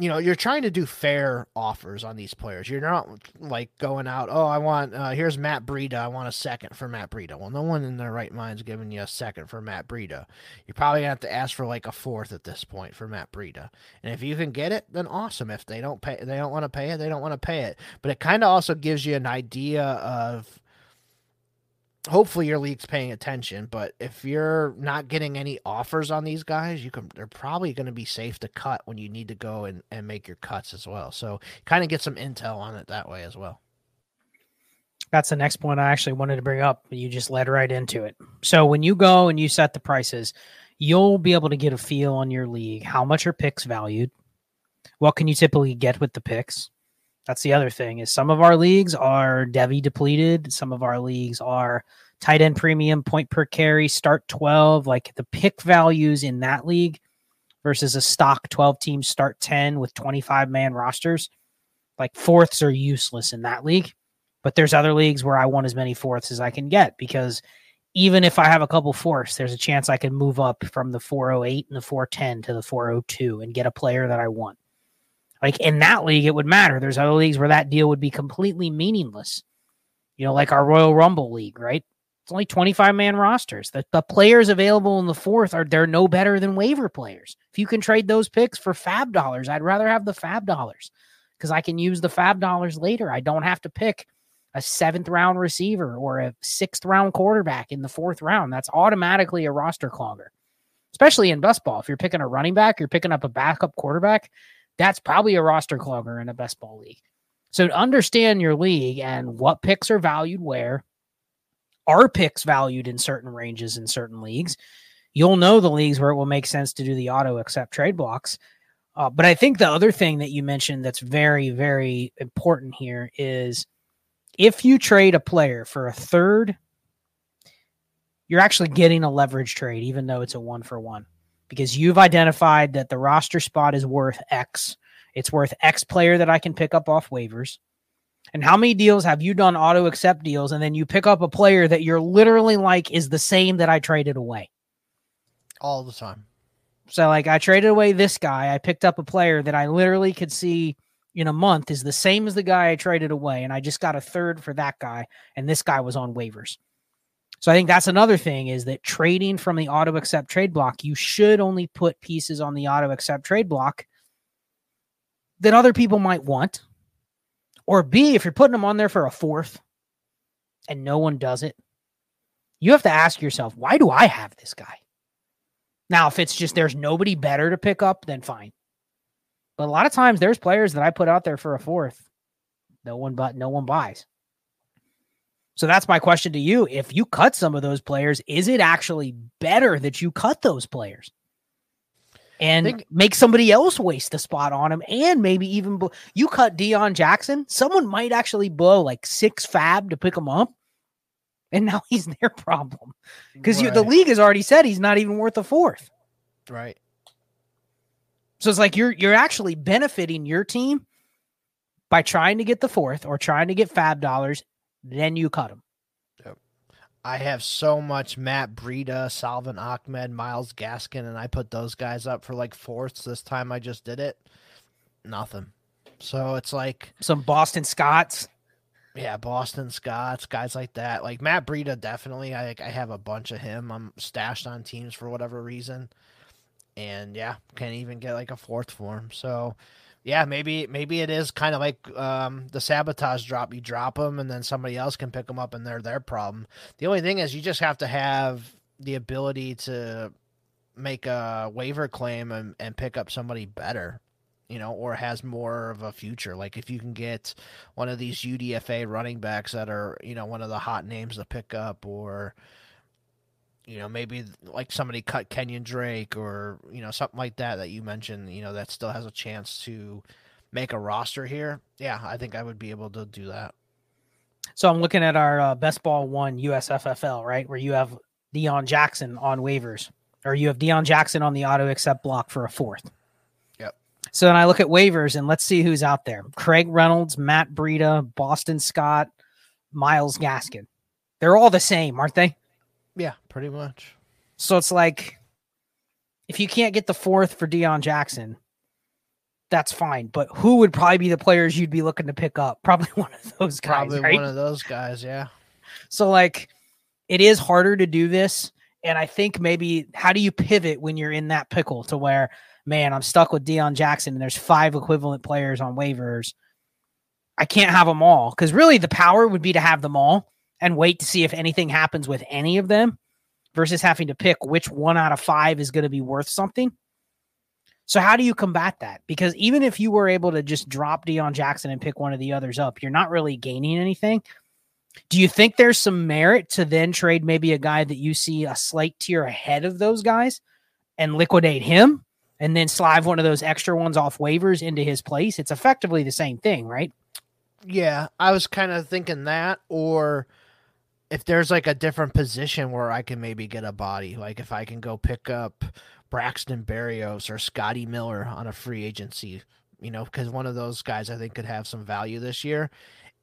you know you're trying to do fair offers on these players. You're not like going out oh i want uh, here's matt breida. I want a second for matt breida. Well no one in their right mind's giving you a second for matt breida. You're probably to have to ask for like a fourth at this point for matt breida. And if you can get it then awesome. If they don't pay they don't want to pay it they don't want to pay it. But it kind of also gives you an idea of hopefully your league's paying attention. But if you're not getting any offers on these guys, you can they're probably going to be safe to cut when you need to go and, and make your cuts as well. So kind of get some intel on it that way as well. That's the next point I actually wanted to bring up. You just led right into it. So when you go and you set the prices, you'll be able to get a feel on your league. How much are picks valued? What can you typically get with the picks? That's the other thing is some of our leagues are Devy depleted. Some of our leagues are tight end premium, point per carry, start 12. Like the pick values in that league versus a stock 12 team start 10 with 25 man rosters. Like fourths are useless in that league. But there's other leagues where I want as many fourths as I can get because even if I have a couple fourths, there's a chance I can move up from the 408 and the 410 to the 402 and get a player that I want. Like in that league, it would matter. There's other leagues where that deal would be completely meaningless. You know, like our Royal Rumble league, right? It's only 25 man rosters. The, the players available in the fourth are they're no better than waiver players. If you can trade those picks for fab dollars, I'd rather have the fab dollars because I can use the fab dollars later. I don't have to pick a seventh round receiver or a sixth round quarterback in the fourth round. That's automatically a roster clogger, especially in best ball. If you're picking a running back, you're picking up a backup quarterback that's probably a roster clogger in a best ball league. So to understand your league and what picks are valued where, are picks valued in certain ranges in certain leagues, you'll know the leagues where it will make sense to do the auto accept trade blocks. Uh, but I think the other thing that you mentioned that's very, very important here is if you trade a player for a third, you're actually getting a leverage trade, even though it's a one for one because you've identified that the roster spot is worth X. It's worth X player that I can pick up off waivers. And how many deals have you done auto accept deals and then you pick up a player that you're literally like is the same that I traded away? All the time. So like I traded away this guy, I picked up a player that I literally could see in a month is the same as the guy I traded away and I just got a third for that guy and this guy was on waivers. So I think that's another thing is that trading from the auto accept trade block, you should only put pieces on the auto accept trade block that other people might want. Or B, if you're putting them on there for a fourth and no one does it, you have to ask yourself, why do I have this guy? Now, if it's just there's nobody better to pick up, then fine. But a lot of times there's players that I put out there for a fourth. No one but no one buys. So that's my question to you. If you cut some of those players, is it actually better that you cut those players and think, make somebody else waste a spot on him? And maybe even bl- you cut Deon Jackson, someone might actually blow like six fab to pick him up. And now he's their problem because right. the league has already said he's not even worth a fourth. Right. So it's like you're you're actually benefiting your team by trying to get the fourth or trying to get fab dollars then you cut him. Yep. I have so much Matt Breida, Salvon Ahmed, Myles Gaskin, and I put those guys up for like fourths this time I just did it. Nothing. So it's like some Boston Scotts. Yeah, Boston Scotts, guys like that. Like Matt Breida, definitely. I I have a bunch of him. I'm stashed on teams for whatever reason, and yeah, can't even get like a fourth for him. So yeah, maybe maybe it is kind of like um, the sabotage drop. You drop them, and then somebody else can pick them up, and they're their problem. The only thing is, you just have to have the ability to make a waiver claim and, and pick up somebody better, you know, or has more of a future. Like if you can get one of these UDFA running backs that are, you know, one of the hot names to pick up, or you know, maybe like somebody cut Kenyan Drake or, you know, something like that that you mentioned, you know, that still has a chance to make a roster here. Yeah, I think I would be able to do that. So I'm looking at our uh, best ball one USFFL, right? Where you have Deon Jackson on waivers, or you have Deon Jackson on the auto accept block for a fourth. Yep. So then I look at waivers and let's see who's out there Craig Reynolds, Matt Breida, Boston Scott, Myles Gaskin. They're all the same, aren't they? Yeah, pretty much. So it's like if you can't get the fourth for Deon Jackson, that's fine. But who would probably be the players you'd be looking to pick up? Probably one of those guys. Probably right? one of those guys, yeah. So like it is harder to do this. And I think maybe how do you pivot when you're in that pickle to where, man, I'm stuck with Deon Jackson and there's five equivalent players on waivers. I can't have them all because really the power would be to have them all and wait to see if anything happens with any of them versus having to pick which one out of five is going to be worth something. So how do you combat that? Because even if you were able to just drop Deon Jackson and pick one of the others up, you're not really gaining anything. Do you think there's some merit to then trade maybe a guy that you see a slight tier ahead of those guys and liquidate him and then slide one of those extra ones off waivers into his place? It's effectively the same thing, right? Yeah, I was kind of thinking that, or if there's like a different position where I can maybe get a body, like if I can go pick up Braxton Berrios or Scotty Miller on a free agency, you know, because one of those guys I think could have some value this year.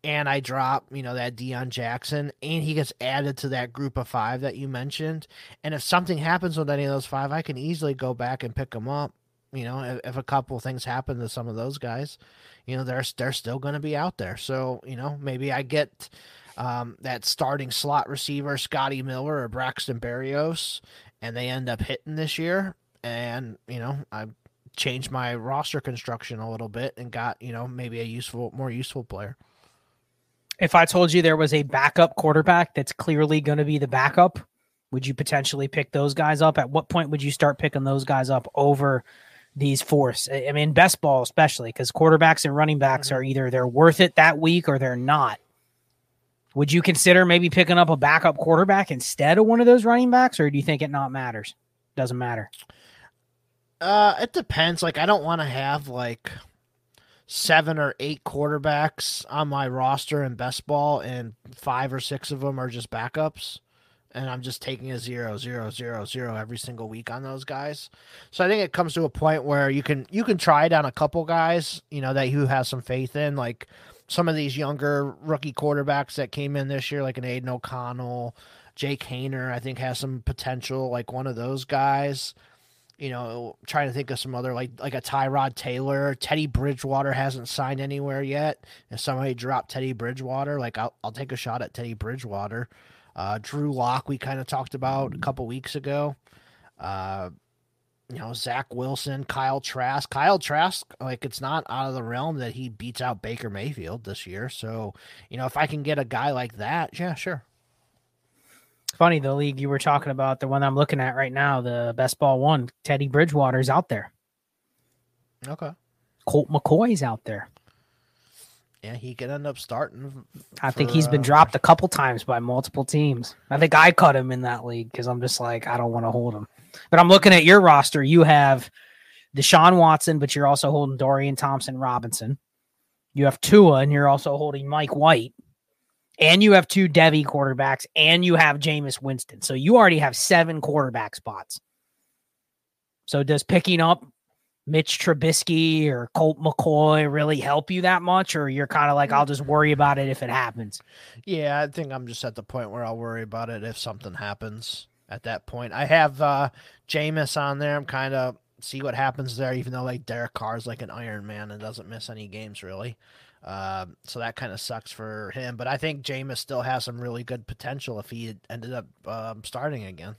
And I drop, you know, that Deon Jackson, and he gets added to that group of five that you mentioned. And if something happens with any of those five, I can easily go back and pick them up. You know, if, if a couple things happen to some of those guys, you know, they're they're still going to be out there. So you know, maybe I get um, that starting slot receiver, Scotty Miller or Braxton Berrios, and they end up hitting this year. And, you know, I changed my roster construction a little bit and got, you know, maybe a useful, more useful player. If I told you there was a backup quarterback that's clearly going to be the backup, would you potentially pick those guys up? At what point would you start picking those guys up over these fourths? I mean, best ball especially because quarterbacks and running backs mm-hmm. are either they're worth it that week or they're not. Would you consider maybe picking up a backup quarterback instead of one of those running backs, or do you think it not matters? Doesn't matter. Uh, it depends. Like, I don't want to have like seven or eight quarterbacks on my roster in best ball, and five or six of them are just backups. And I'm just taking a zero, zero, zero, zero every single week on those guys. So I think it comes to a point where you can you can try it on a couple guys, you know, that you have some faith in. Like some of these younger rookie quarterbacks that came in this year, like an Aidan O'Connell, Jake Haener, I think has some potential, like one of those guys. You know, trying to think of some other like like a Tyrod Taylor, Teddy Bridgewater hasn't signed anywhere yet. If somebody dropped Teddy Bridgewater, like I'll I'll take a shot at Teddy Bridgewater. Uh, Drew Lock, we kind of talked about a couple weeks ago. Uh, you know, Zach Wilson, Kyle Trask. Kyle Trask, like it's not out of the realm that he beats out Baker Mayfield this year. So, you know, if I can get a guy like that, yeah, sure. Funny, the league you were talking about, the one I'm looking at right now, the best ball one, Teddy Bridgewater's out there. Okay. Colt McCoy's out there. Yeah, he could end up starting. I think he's been uh, dropped a couple times by multiple teams. I think I cut him in that league because I'm just like, I don't want to hold him. But I'm looking at your roster. You have Deshaun Watson, but you're also holding Dorian Thompson Robinson. You have Tua, and you're also holding Mike White. And you have two Devy quarterbacks, and you have Jameis Winston. So you already have seven quarterback spots. So does picking up Mitch Trubisky or Colt McCoy really help you that much, or you're kind of like, I'll just worry about it if it happens? Yeah, I think I'm just at the point where I'll worry about it if something happens at that point. I have uh Jameis on there. I'm kind of see what happens there, even though like Derek Carr's like an Iron Man and doesn't miss any games really. Uh, so that kind of sucks for him. But I think Jameis still has some really good potential if he ended up um, starting again.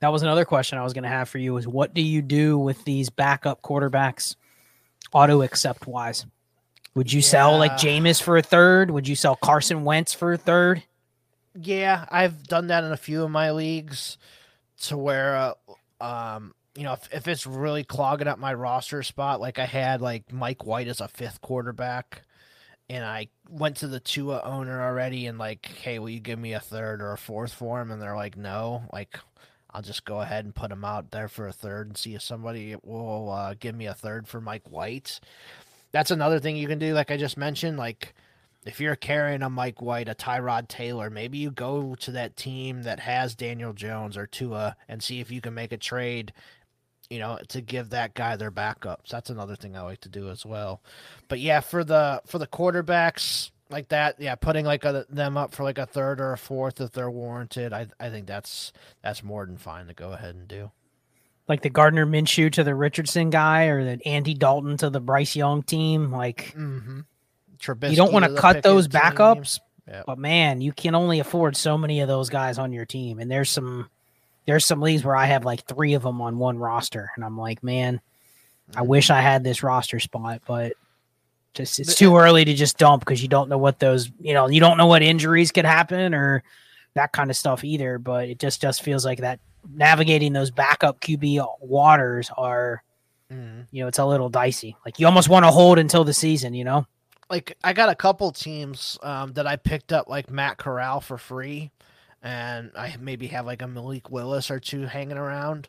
That was another question I was going to have for you: is what do you do with these backup quarterbacks, auto accept wise? Would you yeah. sell like Jameis for a third? Would you sell Carson Wentz for a third? Yeah, I've done that in a few of my leagues to where, uh, um, you know, if, if it's really clogging up my roster spot, like I had like Mike White as a fifth quarterback, and I went to the Tua owner already and like, hey, will you give me a third or a fourth for him? And they're like, no. Like, I'll just go ahead and put him out there for a third and see if somebody will uh, give me a third for Mike White. That's another thing you can do, like I just mentioned. Like, if you're carrying a Mike White, a Tyrod Taylor, maybe you go to that team that has Daniel Jones or Tua and see if you can make a trade you know, to give that guy their backups. That's another thing I like to do as well. But yeah, for the for the quarterbacks like that, yeah, putting like a, them up for like a third or a fourth if they're warranted, I I think that's that's more than fine to go ahead and do. Like the Gardner Minshew to the Richardson guy, or the Andy Dalton to the Bryce Young team. Like, mm-hmm. You don't want to cut those backups, but man, you can only afford so many of those guys on your team, and there's some there's some leagues where I have like three of them on one roster, and I'm like, man, I mm-hmm. wish I had this roster spot, but just it's too early to just dump because you don't know what those you know you don't know what injuries could happen or that kind of stuff either. But it just just feels like that navigating those backup QB waters are, mm. you know, it's a little dicey. Like you almost want to hold until the season, you know. Like I got a couple teams um, that I picked up, like Matt Corral for free and I maybe have like a Malik Willis or two hanging around.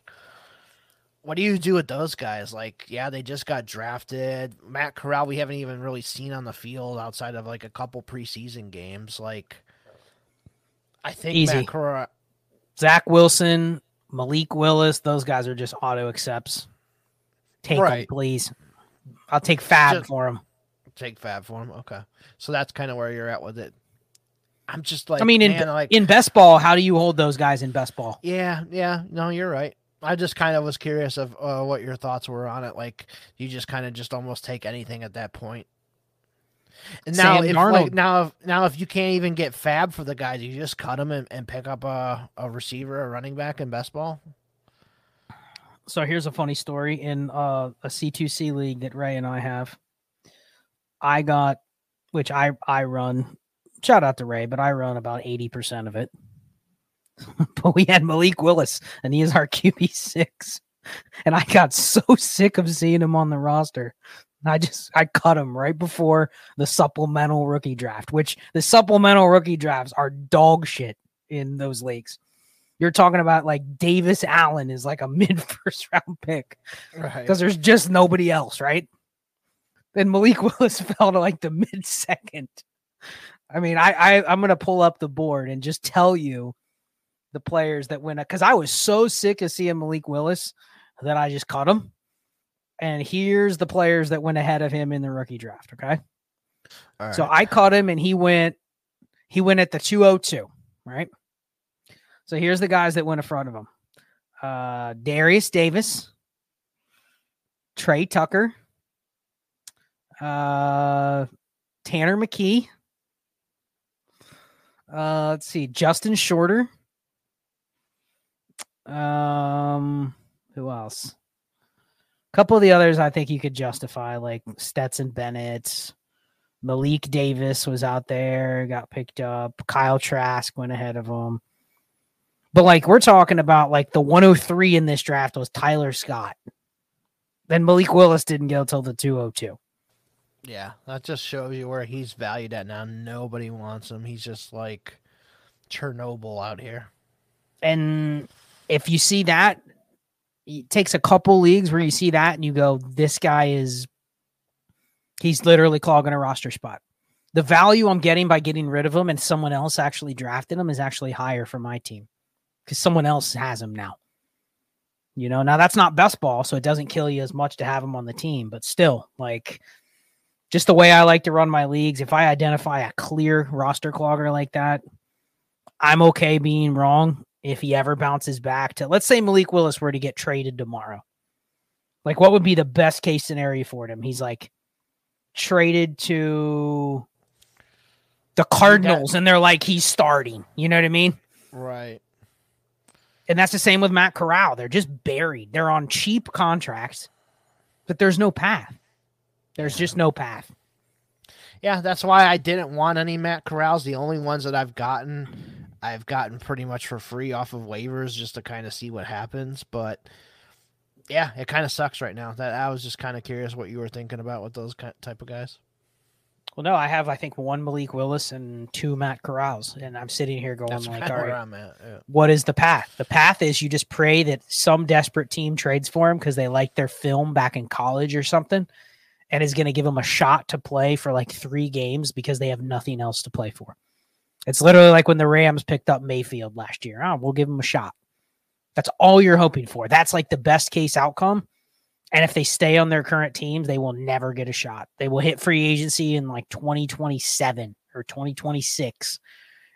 What do you do with those guys? Like, yeah, they just got drafted. Matt Corral, we haven't even really seen on the field outside of like a couple preseason games. Like, I think Easy. Matt Corral, Zach Wilson, Malik Willis, those guys are just auto accepts. Take right. them, please. I'll take Fab just, for them. Take Fab for them. Okay, so that's kind of where you're at with it. I'm just like, I mean, in man, like, in best ball, how do you hold those guys in best ball? Yeah, yeah, no, you're right. I just kind of was curious of uh, what your thoughts were on it. Like, you just kind of just almost take anything at that point. And now, Sam if like, now, if, now, if you can't even get Fab for the guys, you just cut them and, and pick up a, a receiver, a running back in best ball. So here's a funny story in uh, a C2C league that Ray and I have. I got, which I I run shout out to Ray, but I run about 80% of it. but we had Malik Willis, and he is our QB6. And I got so sick of seeing him on the roster. I just I cut him right before the supplemental rookie draft, which the supplemental rookie drafts are dog shit in those leagues. You're talking about like Davis Allen is like a mid first round pick because right. there's just nobody else, right? Then Malik Willis fell to like the mid second. I mean, I, I I'm gonna pull up the board and just tell you the players that went because I was so sick of seeing Malik Willis that I just cut him. And here's the players that went ahead of him in the rookie draft. Okay. So I caught him and he went he went at the 202, right? So here's the guys that went in front of him. Uh Derius Davis, Tre Tucker, uh Tanner McKee, uh, let's see, Justin Shorter. Um, who else? A couple of the others I think you could justify, like Stetson Bennett, Malik Davis was out there, got picked up. Kyle Trask went ahead of him. But like we're talking about, like the 103 in this draft was Tyler Scott. Then Malik Willis didn't go till the 202. Yeah, that just shows you where he's valued at now. Nobody wants him. He's just like Chernobyl out here. And if you see that, it takes a couple leagues where you see that and you go, this guy is, he's literally clogging a roster spot. The value I'm getting by getting rid of him and someone else actually drafted him is actually higher for my team because someone else has him now. You know, now that's not best ball, so it doesn't kill you as much to have him on the team, but still, like, just the way I like to run my leagues, if I identify a clear roster clogger like that, I'm okay being wrong if he ever bounces back to let's say Malik Willis were to get traded tomorrow. Like what would be the best case scenario for him? He's like traded to the Cardinals and they're like he's starting. You know what I mean? Right. And that's the same with Matt Corral. They're just buried. They're on cheap contracts, but there's no path. There's just no path. Yeah, that's why I didn't want any Matt Corrals. The only ones that I've gotten, I've gotten pretty much for free off of waivers just to kind of see what happens. But yeah, it kind of sucks right now. That I was just kind of curious what you were thinking about with those type of guys. Well, no, I have I think one Malik Willis and two Matt Corrals, and I'm sitting here going That's like, all right. Yeah. what is the path? The path is you just pray that some desperate team trades for him because they like their film back in college or something, and is going to give him a shot to play for like three games because they have nothing else to play for. It's literally like when the Rams picked up Mayfield last year. Oh, we'll give him a shot. That's all you're hoping for. That's like the best case outcome. And if they stay on their current teams, they will never get a shot. They will hit free agency in like 2027 or 2026.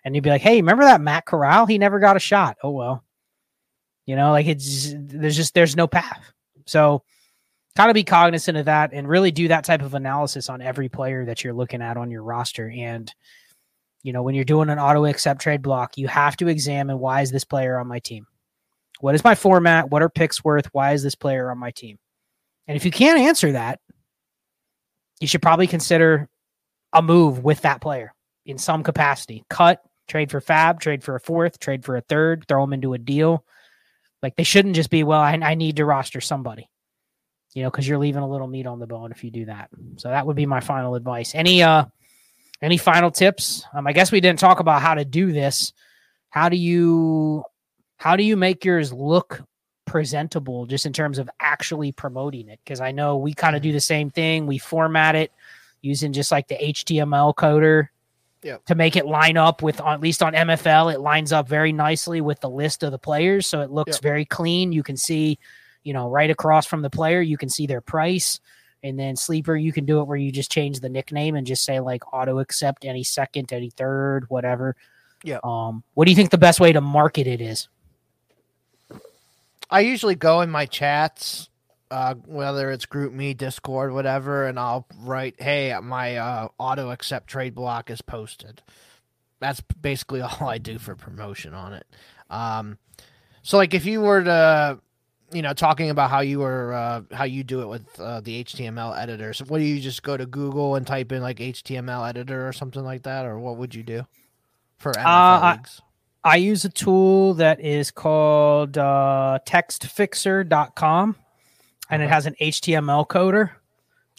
And you'd be like, hey, remember that Matt Corral? He never got a shot. Oh, well. You know, like it's there's just there's no path. So kind of be cognizant of that and really do that type of analysis on every player that you're looking at on your roster. And, you know, when you're doing an auto accept trade block, you have to examine why is this player on my team? What is my format? What are picks worth? Why is this player on my team? And if you can't answer that, you should probably consider a move with that player in some capacity. Cut, trade for Fab, trade for a fourth, trade for a third, throw them into a deal. Like they shouldn't just be, well, I, I need to roster somebody, you know, because you're leaving a little meat on the bone if you do that. So that would be my final advice. Any uh any final tips? Um, I guess we didn't talk about how to do this. How do you how do you make yours look presentable just in terms of actually promoting it because i know we kind of do the same thing we format it using just like the html coder Yep. to make it line up with at least on mfl it lines up very nicely with the list of the players so it looks Yep. very clean you can see you know right across from the player you can see their price and then sleeper you can do it where you just change the nickname and just say like auto accept any second any third whatever Yeah. um what do you think the best way to market it is I usually go in my chats, uh, whether it's Group Me, Discord, whatever, and I'll write, "Hey, my uh, auto accept trade block is posted." That's basically all I do for promotion on it. Um, so, like, if you were to, you know, talking about how you were, uh, how you do it with uh, the HTML editor, so what do you just go to Google and type in like HTML editor or something like that, or what would you do for MFL I- leagues? I use a tool that is called uh, textfixer.com and it has an HTML coder.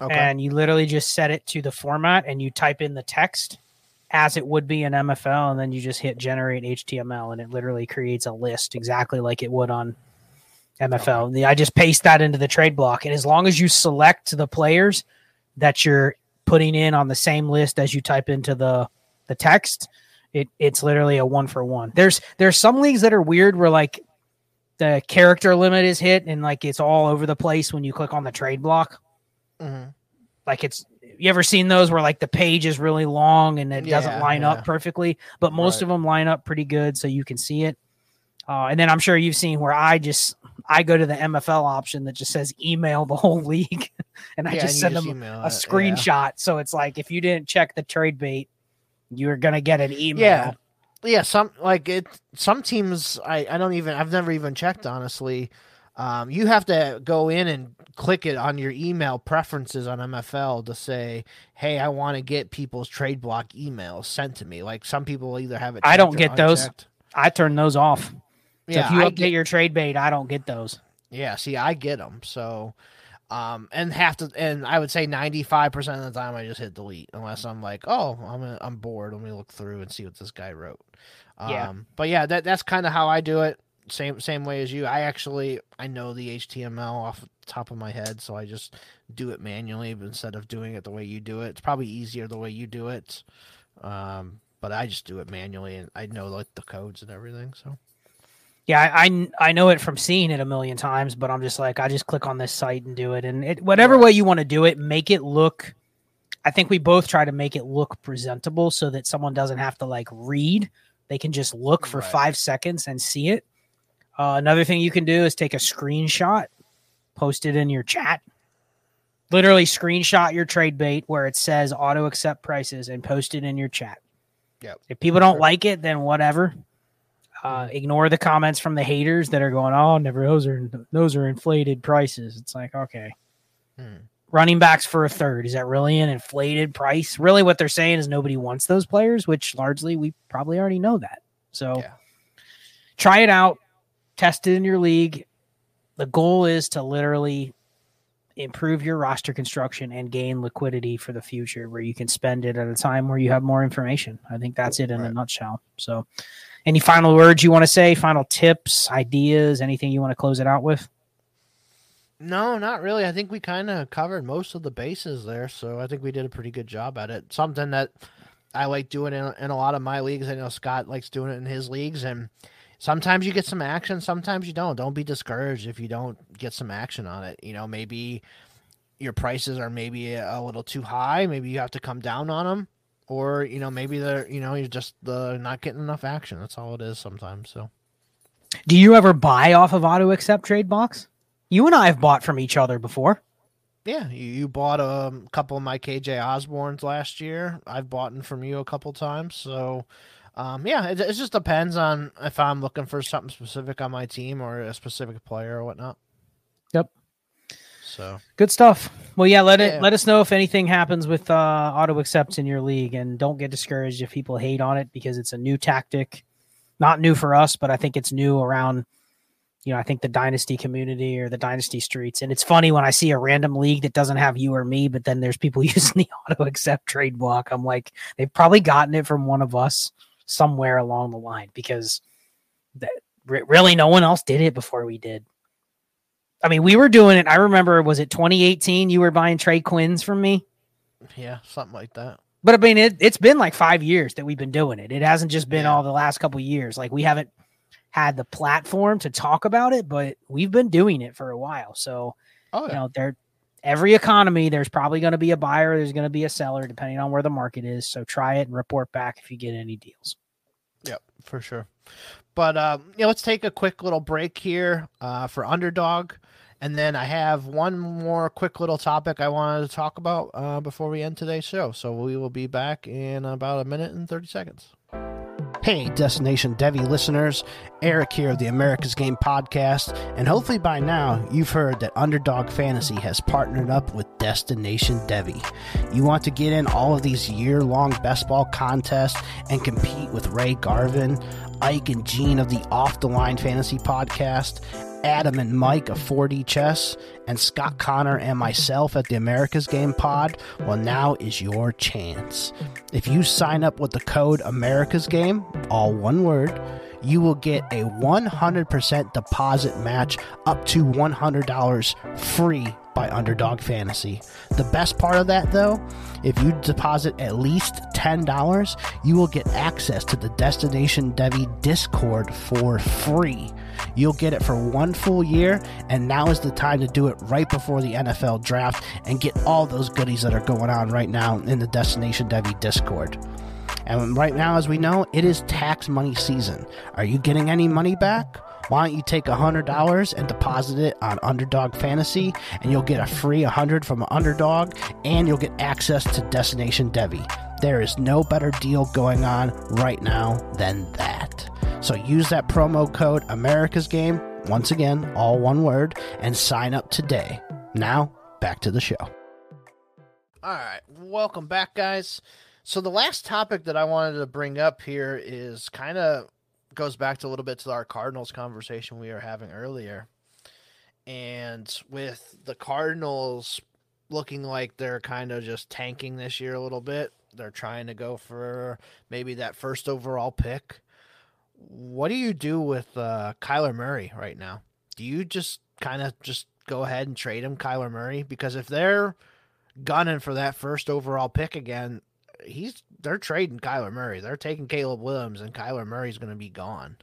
Okay. And you literally just set it to the format and you type in the text as it would be in MFL. And then you just hit generate HTML and it literally creates a list exactly like it would on MFL. The- I just paste that into the trade block. And as long as you select the players that you're putting in on the same list as you type into the, the text, it it's literally a one for one. There's there's some leagues that are weird where like the character limit is hit and like it's all over the place when you click on the trade block. Mhm. Like it's you ever seen those where like the page is really long and it doesn't line yeah. up perfectly, but most Right. of them line up pretty good so you can see it. Uh, and then I'm sure you've seen where I just I go to the MFL option that just says email the whole league, and I Yeah, just and send them a it, yeah. screenshot. So it's like if you didn't check the trade bait, you're gonna get an email. Yeah. yeah some like it some teams i i don't even i've never even checked honestly um you have to go in and click it on your email preferences on mfl to say hey i want to get people's trade block emails sent to me like some people either have it I don't get those. I turn those off. So yeah if you I update get, your trade bait, I don't get those. yeah see i get them so um and have to and i would say 95% of the time i just hit delete unless i'm like oh i'm i'm bored let me look through and see what this guy wrote Yeah. Um, but yeah, that that's kind of how I do it. Same same way as you. I actually I know the HTML off the top of my head, so I just do it manually instead of doing it the way you do it. It's probably easier the way you do it. Um, but I just do it manually, and I know like the codes and everything. So Yeah, I, I I know it from seeing it a million times, but I'm just like I just click on this site and do it, and it whatever way you want to do it, make it look. I think we both try to make it look presentable so that someone doesn't have to like read; they can just look for Right. five seconds and see it. Uh, another thing you can do is take a screenshot, post it in your chat. Literally screenshot your trade bait where it says auto accept prices and post it in your chat. Yep. If people don't like it, then whatever. Uh, ignore the comments from the haters that are going, "Oh, never those are those are inflated prices." It's like, okay, Hmm. running backs for a third is that really an inflated price? Really, what they're saying is nobody wants those players, which largely we probably already know that. So, Yeah. try it out, test it in your league. The goal is to literally improve your roster construction and gain liquidity for the future where you can spend it at a time where you have more information. I think that's it in right. a nutshell. So, any final words you want to say? Final tips, ideas, anything you want to close it out with? No, not really. I think we kind of covered most of the bases there, so I think we did a pretty good job at it. Something that I like doing in, in a lot of my leagues. I know Scott likes doing it in his leagues, and sometimes you get some action, sometimes you don't. Don't be discouraged if you don't get some action on it. You know, maybe your prices are maybe a little too high. Maybe you have to come down on them, or you know, maybe they're you know you're just the not getting enough action. That's all it is sometimes. So, do you ever buy off of Auto Accept Trade Box? You and I have bought from each other before. Yeah, you, you bought a couple of my KJ Osborns last year. I've bought them from you a couple times. So, um, yeah, it, it just depends on if I'm looking for something specific on my team or a specific player or whatnot. Yep. So good stuff. Well, yeah, let it yeah. let us know if anything happens with uh, auto accepts in your league, and don't get discouraged if people hate on it because it's a new tactic. Not new for us, but I think it's new around. You know, I think the dynasty community or the dynasty streets, and it's funny when I see a random league that doesn't have you or me, but then there's people using the auto accept trade block. I'm like, they've probably gotten it from one of us somewhere along the line because that really no one else did it before we did. I mean, we were doing it. I remember, was it 2018? You were buying Tre'Quans from me. Yeah, something like that. But I mean, it, has been like five years that we've been doing it. It hasn't just been yeah. all the last couple years. Like we haven't had the platform to talk about it, but we've been doing it for a while. So, oh, yeah. you know, there every economy, there's probably going to be a buyer, there's going to be a seller, depending on where the market is. So try it and report back if you get any deals. Yep, for sure. But you know, let's take a quick little break here uh, for underdog, and then I have one more quick little topic I wanted to talk about uh, before we end today's show. So we will be back in about a minute and thirty seconds. Hey, Destination Devy listeners, Eric here of the America's Game podcast, and hopefully by now you've heard that Underdog Fantasy has partnered up with Destination Devy. You want to get in all of these year long best ball contests and compete with Ray Garvin, Ike and Gene of the Off the Line Fantasy podcast, Adam and Mike of 4D Chess, and Scott Connor and myself at the America's Game Pod, well, now is your chance. If you sign up with the code America's Game, all one word, you will get a 100% deposit match up to $100 free by Underdog Fantasy. The best part of that, though, if you deposit at least $10, you will get access to the Destination Devy Discord for free. You'll get it for one full year, and now is the time to do it right before the NFL draft and get all those goodies that are going on right now in the Destination Devy Discord. And right now, as we know, it is tax money season. Are you getting any money back? Why don't you take $100 and deposit it on Underdog Fantasy, and you'll get a free 100 from Underdog, and you'll get access to Destination Devy. There is no better deal going on right now than that. So use that promo code America's Game, once again, all one word, and sign up today. Now, back to the show. All right, welcome back, guys. So the last topic that I wanted to bring up here is kind of goes back to a little bit to our Cardinals conversation we were having earlier. And with the Cardinals looking like they're kind of just tanking this year a little bit, they're trying to go for maybe that first overall pick what do you do with uh, Kyler Murray right now? Do you just kind of just go ahead and trade him, Kyler Murray? Because if they're gunning for that first overall pick again, he's they're trading Kyler Murray. They're taking Caleb Williams, and Kyler Murray's going to be gone.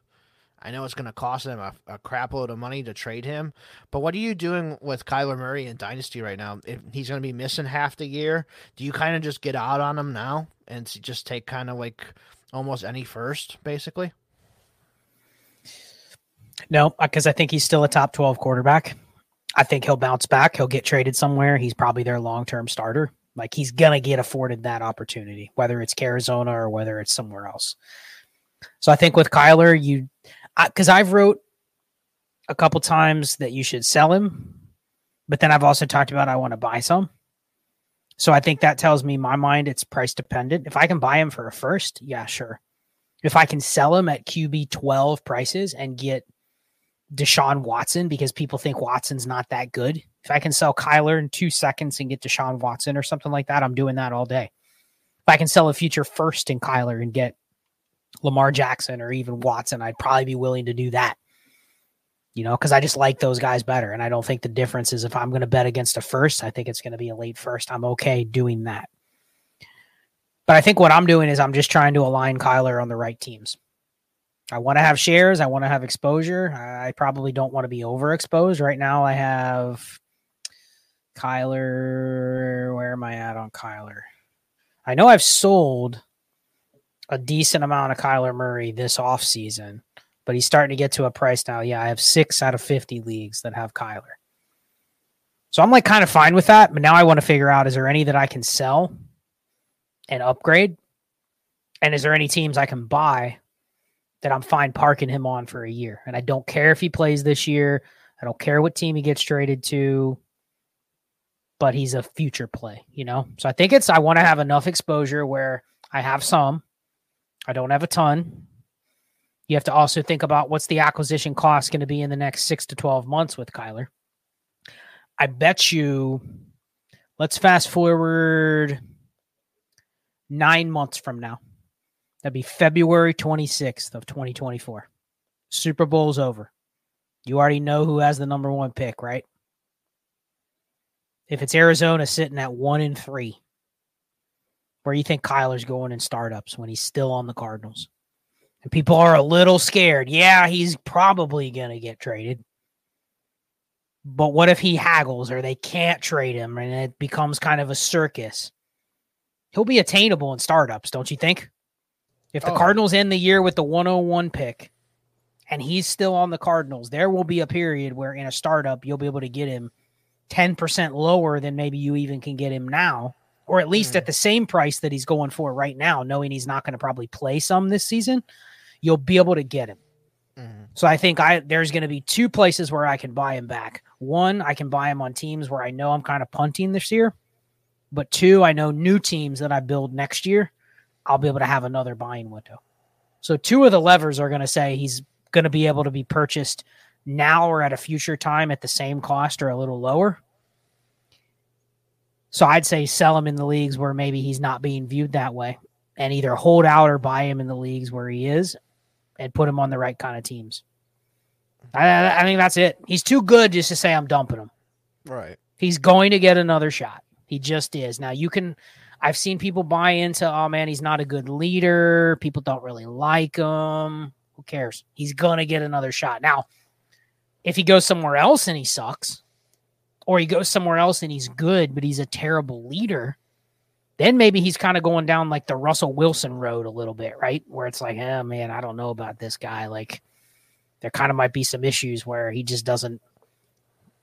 I know it's going to cost them a, a crap load of money to trade him, but what are you doing with Kyler Murray in Dynasty right now? If he's going to be missing half the year, do you kind of just get out on him now and just take kind of like almost any first, basically? No, uh, because I think he's still a top 12 quarterback. I think he'll bounce back. He'll get traded somewhere. He's probably their long term starter. Like he's going to get afforded that opportunity, whether it's Arizona or whether it's somewhere else. So I think with Kyler, you, because I've wrote a couple times that you should sell him, but then I've also talked about I want to buy some. So I think that tells me my mind it's price dependent. If I can buy him for a first, yeah, sure. If I can sell him at QB 12 prices and get Deshaun Watson because people think Watson's not that good. If I can sell Kyler in two seconds and get Deshaun Watson or something like that, I'm doing that all day. If I can sell a future first in Kyler and get Lamar Jackson or even Watson, I'd probably be willing to do that. You know, because I just like those guys better. And I don't think the difference is if I'm going to bet against a first, I think it's going to be a late first. I'm okay doing that. But I think what I'm doing is I'm just trying to align Kyler on the right teams. I want to have shares. I want to have exposure. I probably don't want to be overexposed. Right now, I have Kyler. Where am I at on Kyler? I know I've sold a decent amount of Kyler Murray this off season, but he's starting to get to a price now. Yeah, I have six out of 50 leagues that have Kyler. So I'm like kind of fine with that. But now I want to figure out is there any that I can sell and upgrade? And is there any teams I can buy that I'm fine parking him on for a year? And I don't care if he plays this year. I don't care what team he gets traded to, but he's a future play, you know? So I think it's, I want to have enough exposure where I have some, I don't have a ton. You have to also think about what's the acquisition cost going to be in the next six to 12 months with Kyler. I bet you, let's fast forward nine months from now. That'd be February 26th of 2024. Super Bowl's over. You already know who has the number one pick, right? If it's Arizona sitting at one and three, where you think Kyler's going in startups when he's still on the Cardinals? And people are a little scared. Yeah, he's probably going to get traded. But what if he haggles or they can't trade him and it becomes kind of a circus? He'll be attainable in startups, don't you think? If the Oh. Cardinals end the year with the 101 pick and he's still on the Cardinals, there will be a period where in a startup you'll be able to get him 10% lower than maybe you even can get him now, or at least at the same price that he's going for right now, knowing he's not going to probably play some this season. You'll be able to get him. Mhm. So I think I there's going to be two places where I can buy him back. One, I can buy him on teams where I know I'm kind of punting this year. But two, I know new teams that I build next year, I'll be able to have another buying window. So two of the levers are going to say he's going to be able to be purchased now or at a future time at the same cost or a little lower. So I'd say sell him in the leagues where maybe he's not being viewed that way and either hold out or buy him in the leagues where he is and put him on the right kind of teams. I, I think that's it. He's too good just to say I'm dumping him. Right. He's going to get another shot. He just is. Now you can I've seen people buy into, oh man, he's not a good leader. People don't really like him. Who cares? He's gonna get another shot. Now, if he goes somewhere else and he sucks, or he goes somewhere else and he's good, but he's a terrible leader, then maybe he's kind of going down like the Russell Wilson road a little bit, right? Where it's like, oh man, I don't know about this guy. Like there kind of might be some issues where he just doesn't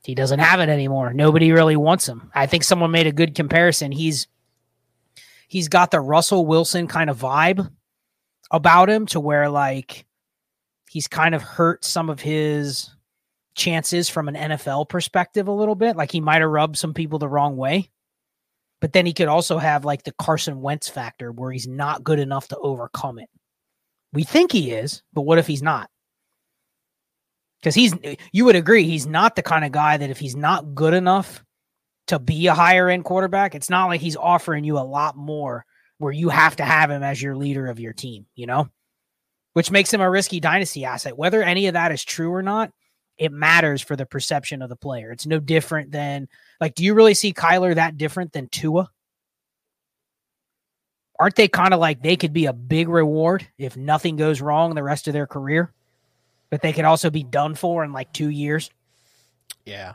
he doesn't have it anymore. Nobody really wants him. I think someone made a good comparison. He's he's got the Russell Wilson kind of vibe about him to where like he's kind of hurt some of his chances from an NFL perspective a little bit. Like he might have rubbed some people the wrong way. But then he could also have like the Carson Wentz factor where he's not good enough to overcome it. We think he is, but what if he's not? Because he's, you would agree, he's not the kind of guy that if he's not good enough to be a higher end quarterback, it's not like he's offering you a lot more where you have to have him as your leader of your team, you know? Which makes him a risky dynasty asset. Whether any of that is true or not, it matters for the perception of the player. It's no different than like, do you really see Kyler that different than Tua? Aren't they kind of like they could be a big reward if nothing goes wrong the rest of their career? But they could also be done for in like two years. Yeah,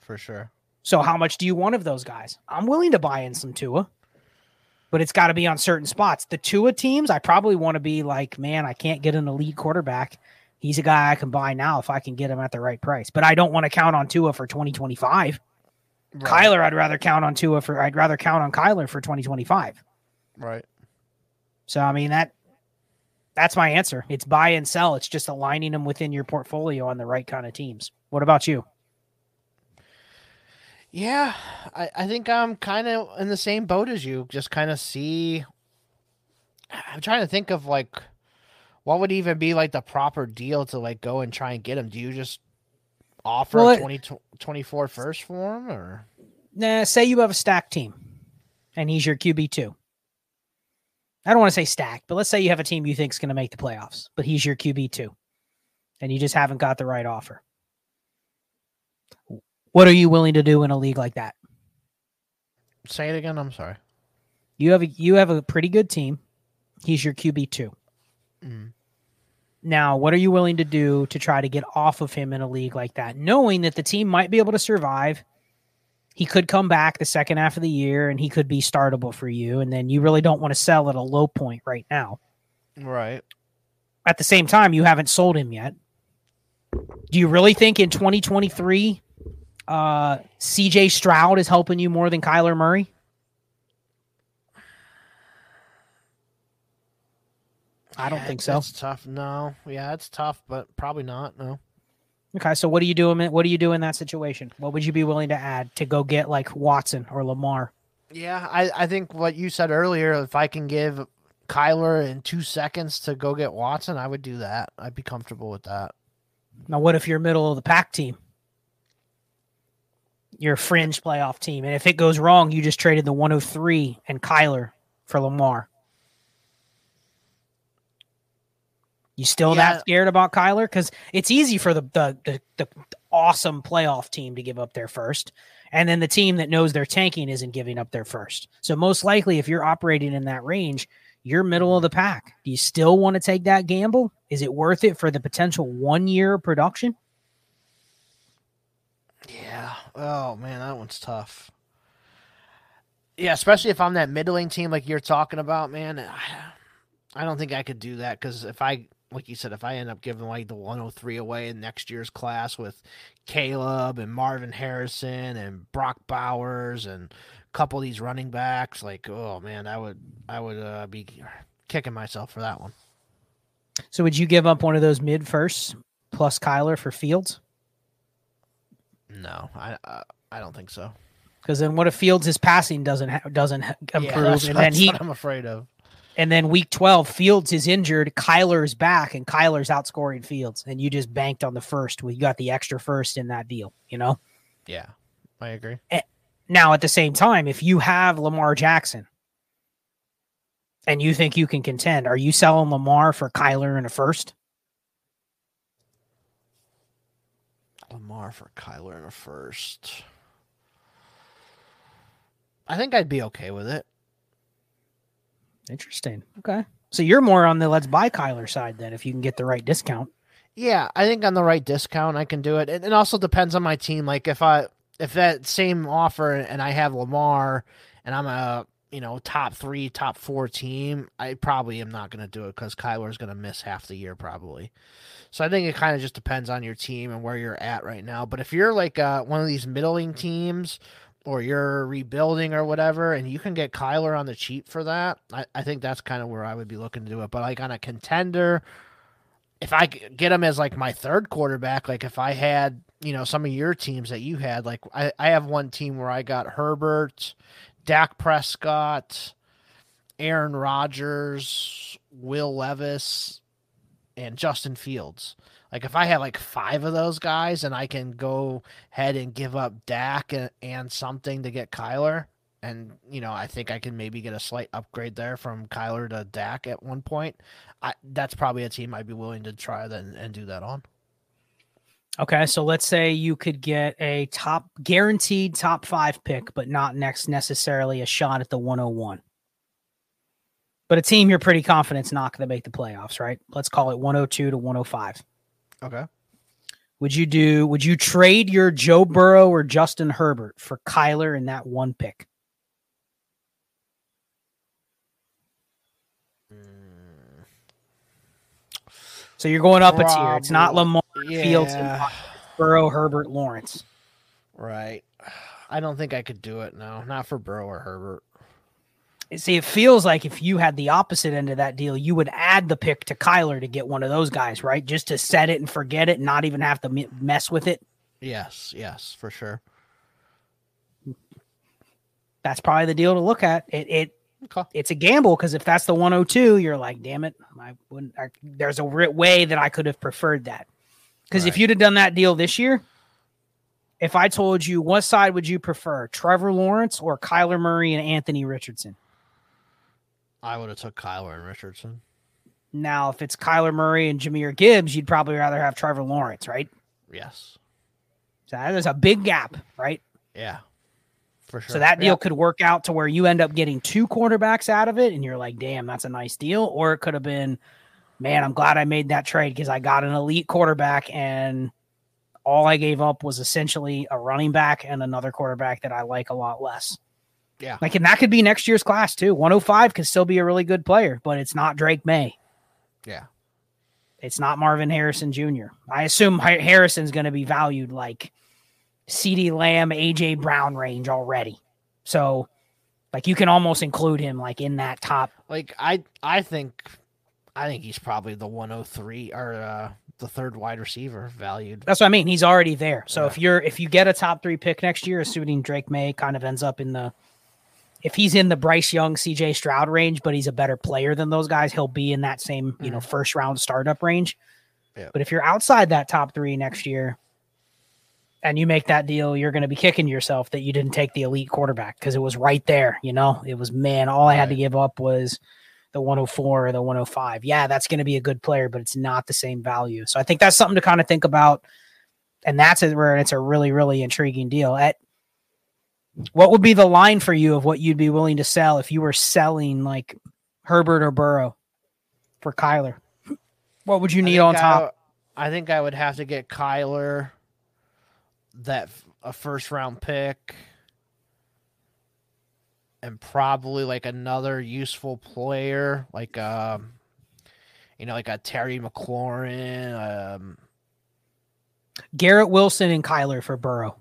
for sure. So how much do you want of those guys? I'm willing to buy in some Tua, but it's got to be on certain spots. The Tua teams, I probably want to be like, man, I can't get an elite quarterback. He's a guy I can buy now if I can get him at the right price. But I don't want to count on Tua for 2025. Kyler, I'd rather count on Tua for. I'd rather count on Kyler for 2025. Right. So I mean that that's my answer. It's buy and sell. It's just aligning them within your portfolio on the right kind of teams. What about you? Yeah, I, I think I'm kind of in the same boat as you. Just kind of see. I'm trying to think of like what would even be like the proper deal to like go and try and get him. Do you just offer Well, 20, 24 first for him or Nah, say you have a stacked team and he's your QB2. I don't want to say stacked, but let's say you have a team you think is going to make the playoffs, but he's your QB2 and you just haven't got the right offer. What are you willing to do in a league like that? say it again? I'm sorry. You have a you have a pretty good team. He's your QB2. Mm. Now, what are you willing to do to try to get off of him in a league like that, knowing that the team might be able to survive? He could come back the second half of the year and he could be startable for you. And then you really don't want to sell at a low point right now. Right. At the same time, you haven't sold him yet. Do you really think in 2023, uh, CJ Stroud is helping you more than Kyler Murray? I don't Yeah, think so. It's tough. No. Yeah, it's tough, but probably not. No. Okay, so what do you do? in- What do you do in that situation? What would you be willing to add to go get like Watson or Lamar? Yeah, I, I think what you said earlier, if I can give Kyler in two seconds to go get Watson, I would do that. I'd be comfortable with that. Now, what if you're middle of the pack team? You're a fringe playoff team, and if it goes wrong, you just traded the 103 and Kyler for Lamar. You still Yeah. that scared about Kyler? Because it's easy for the, the the the awesome playoff team to give up their first, and then the team that knows they're tanking isn't giving up their first. So most likely, if you're operating in that range, you're middle of the pack. Do you still want to take that gamble? Is it worth it for the potential one year production? Yeah. Oh man, that one's tough. Yeah, especially if I'm that middling team like you're talking about, man. I, I don't think I could do that because if I, like you said, if I end up giving like the 103 away in next year's class with Caleb and Marvin Harrison and Brock Bowers and a couple of these running backs, like oh man, I would I would uh, be kicking myself for that one. So would you give up one of those mid firsts plus Kyler for Fields? No, I I don't think so. Because then what if Fields' his passing doesn't ha- doesn't ha- Yeah, improve, that's, and then he what I'm afraid of. And then week twelve Fields is injured, Kyler's back, and Kyler's outscoring Fields, and you just banked on the first. You got the extra first in that deal, you know. Yeah, I agree. Now at the same time, if you have Lamar Jackson and you think you can contend, are you selling Lamar for Kyler in a first? Lamar for Kyler in a first. I think I'd be okay with it. Interesting. Okay. So you're more on the let's buy Kyler side then if you can get the right discount. Yeah, I think on the right discount I can do it. It, it also depends on my team. Like if I if that same offer and I have Lamar and I'm a you know top three, top four team, I probably am not going to do it because Kyler's going to miss half the year probably. So I think it kind of just depends on your team and where you're at right now. But if you're like uh, one of these middling teams or you're rebuilding or whatever, and you can get Kyler on the cheap for that, I, I think that's kind of where I would be looking to do it. But like on a contender, if I get him as like my third quarterback, like if I had, you know, some of your teams that you had, like I, I have one team where I got Herbert, Dak Prescott, Aaron Rodgers, Will Levis, and Justin Fields. Like if I have like five of those guys and I can go ahead and give up Dak and, and something to get Kyler, and you know I think I can maybe get a slight upgrade there from Kyler to Dak at one point. I, that's probably a team I'd be willing to try then and do that on. Okay, so let's say you could get a top guaranteed top five pick, but not next necessarily a shot at the 101. But a team you're pretty confident is not going to make the playoffs, right? Let's call it 102 to 105. Okay. Would you do? Would you trade your Joe Burrow or Justin Herbert for Kyler in that one pick? So you're going up a tier. It's not Lamar Fields and Burrow, Herbert, Lawrence. Right. I don't think I could do it. No, not for Burrow or Herbert. See, it feels like if you had the opposite end of that deal, you would add the pick to Kyler to get one of those guys, right? Just to set it and forget it, and not even have to me- mess with it. Yes, yes, for sure. That's probably the deal to look at. It it Okay. it's a gamble because if that's the 102, you're like, damn it, I wouldn't. I, there's a way that I could have preferred that. Because if you'd have done that deal this year, if I told you what side would you prefer, Trevor Lawrence or Kyler Murray and Anthony Richardson? I would have took Kyler and Richardson. Now, if it's Kyler Murray and Jahmyr Gibbs, you'd probably rather have Trevor Lawrence, right? Yes. So there's a big gap, right? Yeah. For sure. So that deal Yeah. could work out to where you end up getting two quarterbacks out of it, and you're like, damn, that's a nice deal. Or it could have been, man, I'm glad I made that trade because I got an elite quarterback, and all I gave up was essentially a running back and another quarterback that I like a lot less. Yeah. Like, and that could be next year's class too. 105 could still be a really good player, but it's not Drake Maye. Yeah. It's not Marvin Harrison Jr. I assume Harrison's going to be valued like CeeDee Lamb, AJ Brown range already. So, like, you can almost include him like in that top. Like I I think I think he's probably the 103 or uh the third wide receiver valued. That's what I mean. He's already there. So Yeah. if you're if you get a top three pick next year, assuming Drake Maye kind of ends up in the if he's in the Bryce Young, CJ Stroud range, but he's a better player than those guys, he'll be in that same you know mm-hmm. first round startup range. Yeah. But if you're outside that top three next year, and you make that deal, you're going to be kicking yourself that you didn't take the elite quarterback because it was right there. You know, it was man. All I had to give up was the 104 or the 105. Yeah, that's going to be a good player, but it's not the same value. So I think that's something to kind of think about. And that's where it's a really, really intriguing deal. At what would be the line for you of what you'd be willing to sell if you were selling like Herbert or Burrow for Kyler? What would you need on I top? I think I would have to get Kyler that a first round pick and probably like another useful player like um you know like a Terry McLaurin um Garrett Wilson and Kyler for Burrow.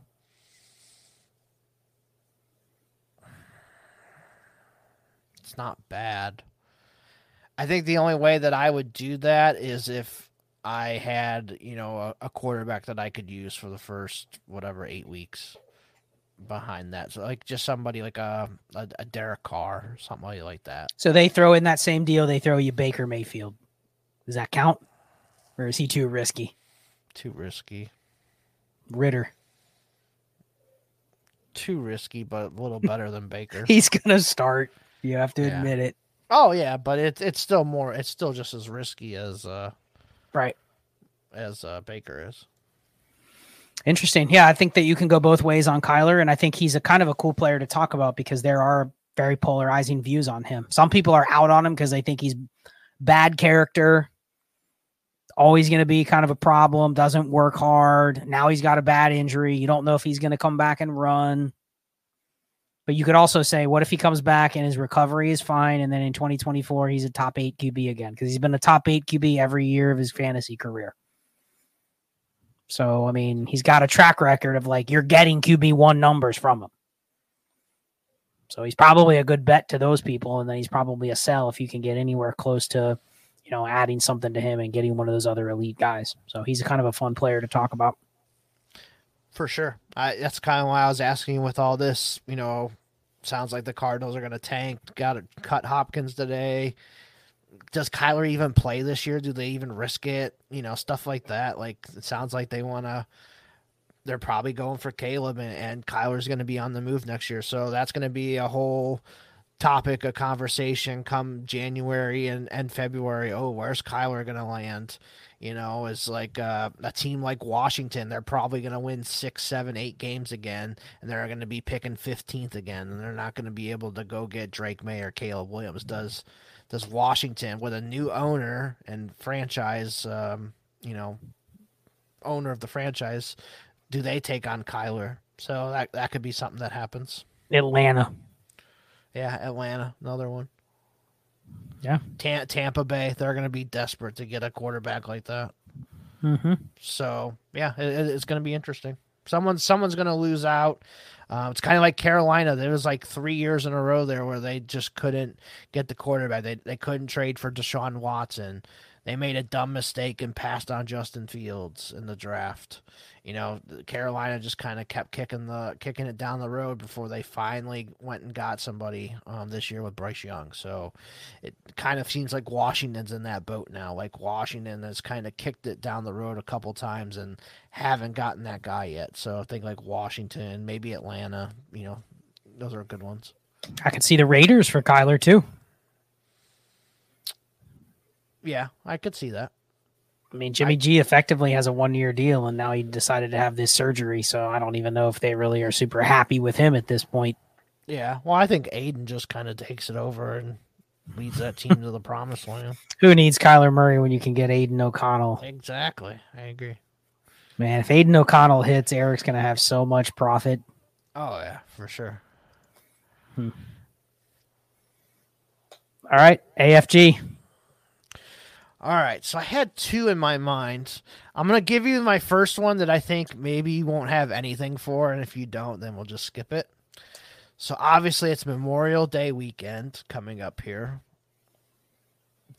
Not bad. I think the only way that I would do that is if I had, you know, a, a quarterback that I could use for the first whatever eight weeks behind that. So like just somebody like a a, a Derek Carr, or somebody like that. So they throw in that same deal. They throw you Baker Mayfield. Does that count? Or is he too risky? Too risky. Ritter. Too risky, but a little better than Baker. He's going to start. You have to Yeah. admit it. oh yeah, but it's it's still more. It's still just as risky as uh Right. as uh, Baker is. Interesting. Yeah, I think that you can go both ways on Kyler, and I think he's a kind of a cool player to talk about because there are very polarizing views on him. Some people are out on him because they think he's bad character, always going to be kind of a problem, doesn't work hard. Now he's got a bad injury. You don't know if he's going to come back and run. But you could also say, what if he comes back and his recovery is fine, and then in 2024 he's a top eight QB again because he's been a top eight QB every year of his fantasy career. So I mean, he's got a track record of like you're getting QB one numbers from him. So he's probably a good bet to those people, and then he's probably a sell if you can get anywhere close to, you know, adding something to him and getting one of those other elite guys. So he's kind of a fun player to talk about. For sure. I, that's kind of why I was asking with all this, you know, sounds like the Cardinals are going to tank. Got to cut Hopkins today. Does Kyler even play this year? Do they even risk it? You know, stuff like that. Like, it sounds like they want to, they're probably going for Caleb, and, and Kyler's going to be on the move next year. So that's going to be a whole topic of conversation come January and, and February. Oh, where's Kyler going to land? You know, is like uh, a team like Washington. They're probably going to win six, seven, eight games again, and they're going to be picking fifteenth again, and they're not going to be able to go get Drake Maye or Caleb Williams. Does does Washington with a new owner and franchise, um, you know, owner of the franchise, do they take on Kyler? So that that could be something that happens. Atlanta. Yeah, Atlanta, another one. Yeah. Ta- Tampa Bay, they're going to be desperate to get a quarterback like that. Mm-hmm. So yeah, it, it- it's going to be interesting. Someone someone's going to lose out. Uh, it's kind of like Carolina. There was like three years in a row there where they just couldn't get the quarterback. They they couldn't trade for Deshaun Watson. They made a dumb mistake and passed on Justin Fields in the draft. You know, Carolina just kind of kept kicking the kicking it down the road before they finally went and got somebody um, this year with Bryce Young. So it kind of seems like Washington's in that boat now. Like Washington has kind of kicked it down the road a couple times and haven't gotten that guy yet. So I think like Washington, maybe Atlanta. You know, those are good ones. I could see the Raiders for Kyler too. Yeah, I could see that. I mean, Jimmy I, G effectively has a one year deal, and now he decided to have this surgery. So I don't even know if they really are super happy with him at this point. Yeah, well, I think Aidan just kind of takes it over and leads that team to the promised land. Who needs Kyler Murray when you can get Aidan O'Connell? Exactly, I agree. Man, if Aidan O'Connell hits, Eric's going to have so much profit. Oh yeah, for sure. Hmm. All right, AFG. All right, so I had two in my mind. I'm gonna give you my first one that I think maybe you won't have anything for, and if you don't, then we'll just skip it. So obviously, it's Memorial Day weekend coming up here.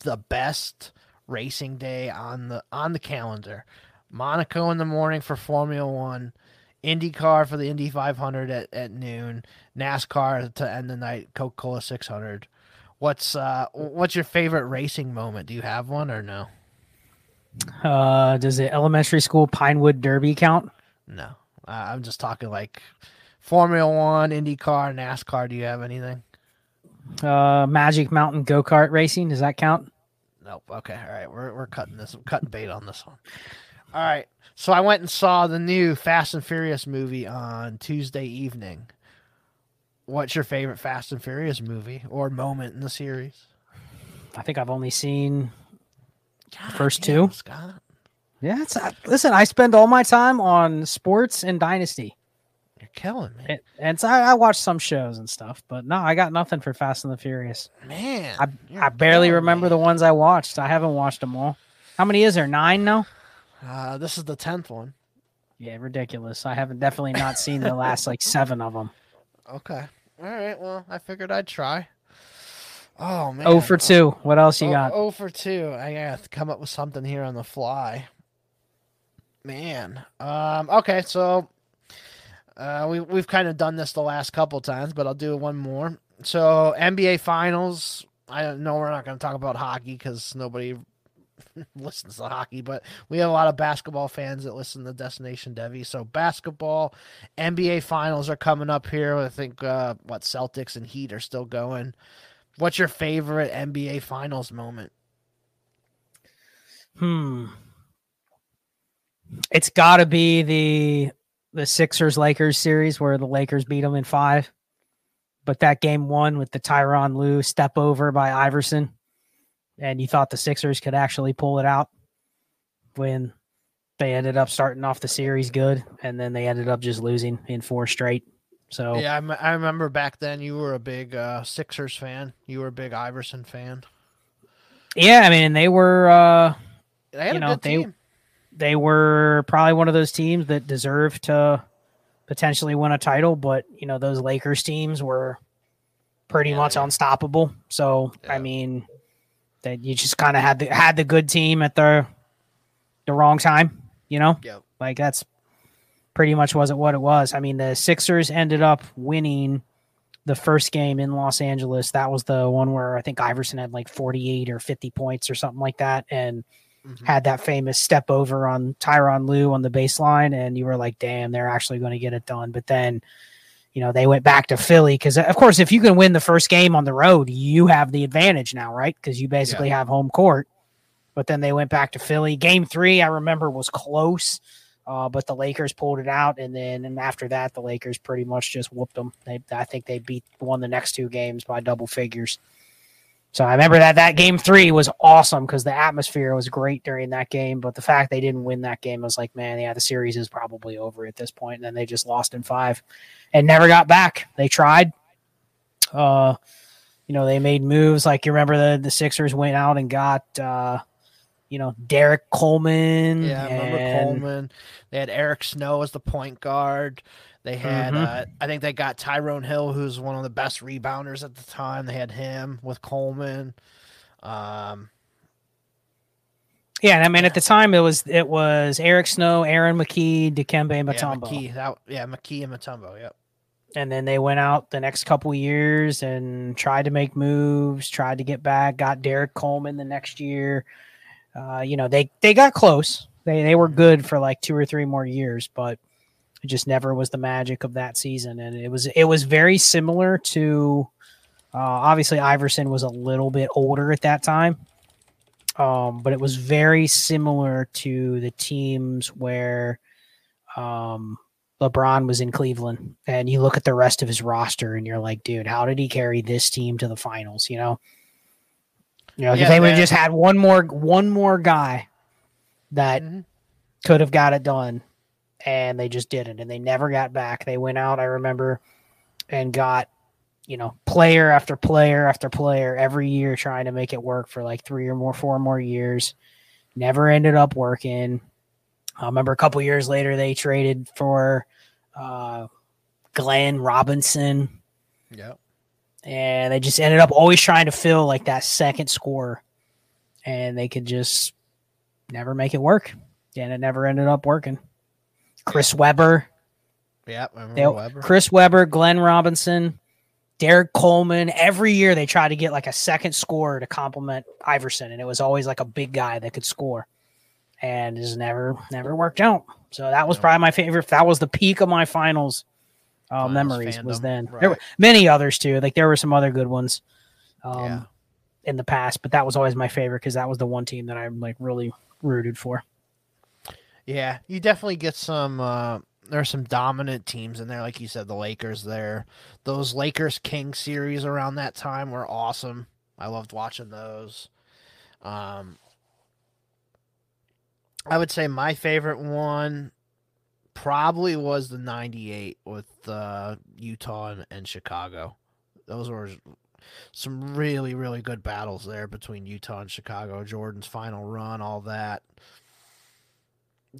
The best racing day on the on the calendar. Monaco in the morning for Formula One, IndyCar for the Indy 500 at, at noon, NASCAR to end the night, Coca Cola 600. What's uh what's your favorite racing moment? Do you have one or no? Uh, does the elementary school Pinewood Derby count? No, uh, I'm just talking like Formula One, IndyCar, NASCAR. Do you have anything? Uh, Magic Mountain go kart racing. Does that count? Nope. Okay. All right. We're we're cutting this. I'm cutting bait on this one. All right. So I went and saw the new Fast and Furious movie on Tuesday evening. What's your favorite Fast and Furious movie or moment in the series? I think I've only seen God, the first two. Scott. Yeah, it's, uh, listen. I spend all my time on sports and Dynasty. You're killing me. It, and so I, I, watch some shows and stuff, but no, I got nothing for Fast and the Furious. Man, I, I barely remember me. the ones I watched. I haven't watched them all. How many is there? Nine now. Uh, this is the tenth one. Yeah, ridiculous. I haven't definitely not seen the last like seven of them. Okay. All right. Well, I figured I'd try. Oh man. Oh for two. What else you oh, got? Oh for two. I gotta come up with something here on the fly. Man. Um. Okay. So, uh, we we've kind of done this the last couple times, but I'll do one more. So NBA Finals. I know we're not going to talk about hockey because nobody listens to hockey, but we have a lot of basketball fans that listen to Destination Devy. So basketball, NBA finals are coming up here. I think uh, what Celtics and Heat are still going. What's your favorite NBA finals moment? Hmm. It's got to be the the Sixers Lakers series where the Lakers beat them in 5. But that game 1 with the Tyronn Lue step over by Iverson and you thought the Sixers could actually pull it out when they ended up starting off the series good, and then they ended up just losing in four straight. So yeah, I, I remember back then you were a big uh, Sixers fan. You were a big Iverson fan. Yeah, I mean they were. Uh, they had you know, they they were probably one of those teams that deserved to potentially win a title, but you know those Lakers teams were pretty yeah, much yeah. unstoppable. So yeah. I mean, that you just kind of had the had the good team at the the wrong time. You know, yep. like that's pretty much wasn't what it was. I mean, the Sixers ended up winning the first game in Los Angeles. That was the one where I think Iverson had like 48 or 50 points or something like that, and mm-hmm. had that famous step over on Tyronn Lue on the baseline. And you were like, damn, they're actually going to get it done. But then you know, they went back to Philly because, of course, if you can win the first game on the road, you have the advantage now, right? Because you basically yeah. have home court. But then they went back to Philly. Game three, I remember, was close, uh, but the Lakers pulled it out, and then and after that, the Lakers pretty much just whooped them. They, I think they beat won the next two games by double figures. So I remember that that game three was awesome because the atmosphere was great during that game. But the fact they didn't win that game was like, man, yeah, the series is probably over at this point. And then they just lost in five and never got back. They tried. Uh, you know, they made moves like you remember the the Sixers went out and got uh, you know, Derrick Coleman. Yeah, I remember and... Coleman. They had Eric Snow as the point guard. They had, mm-hmm. uh, I think they got Tyrone Hill, who's one of the best rebounders at the time. They had him with Coleman. Um, Yeah, and I mean at the time it was it was Eric Snow, Aaron McKie, Dikembe Mutombo. Yeah, McKie, that, yeah, McKie and Mutombo. Yep. and then they went out the next couple years and tried to make moves, tried to get back, got Derrick Coleman the next year. Uh, you know, they they got close. They they were good for like two or three more years, but it just never was the magic of that season. And it was it was very similar to uh, obviously Iverson was a little bit older at that time. Um, but it was very similar to the teams where um, LeBron was in Cleveland, and you look at the rest of his roster, and you're like, dude, how did he carry this team to the finals? You know, you know, if Yeah, they would have just had one more one more guy that Mhm. could have got it done, and they just didn't, and they never got back. They went out, I remember, and got you know player after player after player every year trying to make it work for like three or more, four more years. Never ended up working. I remember a couple years later they traded for uh, Glenn Robinson, Yep. and they just ended up always trying to fill like that second score, and they could just never make it work, and it never ended up working. Chris Webber, Yeah, I remember they, Webber. Chris Webber, Glenn Robinson, Derrick Coleman. Every year they tried to get like a second scorer to complement Iverson, and it was always like a big guy that could score, and it just never never worked out. So that was probably my favorite. That was the peak of my finals, uh, Finals memories. Was then right. there were many others too. Like there were some other good ones. Um, Yeah. in the past, but that was always my favorite because that was the one team that I'm like really rooted for. Yeah, you definitely get some. Uh, there are some dominant teams in there, like you said, the Lakers. There, those Lakers King series around that time were awesome. I loved watching those. Um, I would say my favorite one probably was the '98 with uh, Utah and, and Chicago. Those were some really, really good battles there between Utah and Chicago. Jordan's final run, all that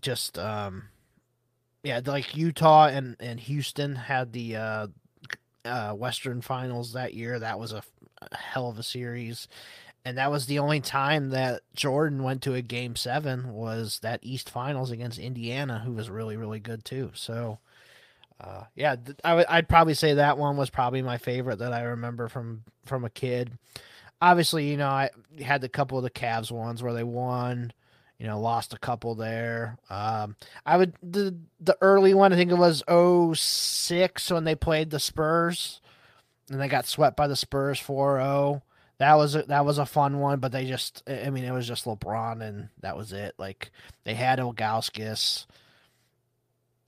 just um yeah like utah and and houston had the uh uh western finals that year. That was a, a hell of a series. And that was the only time that jordan went to a game seven was that east finals against indiana who was really really good too. So uh yeah th- I would i'd probably say that one was probably my favorite that i remember from from a kid. Obviously you know i had a couple of the Cavs ones where they won you know, lost a couple there. Um, I would the the early one I think it was 06 when they played the Spurs and they got swept by the Spurs 4-0. That was a, that was a fun one, but they just I mean it was just LeBron and that was it. Like they had Ilgauskas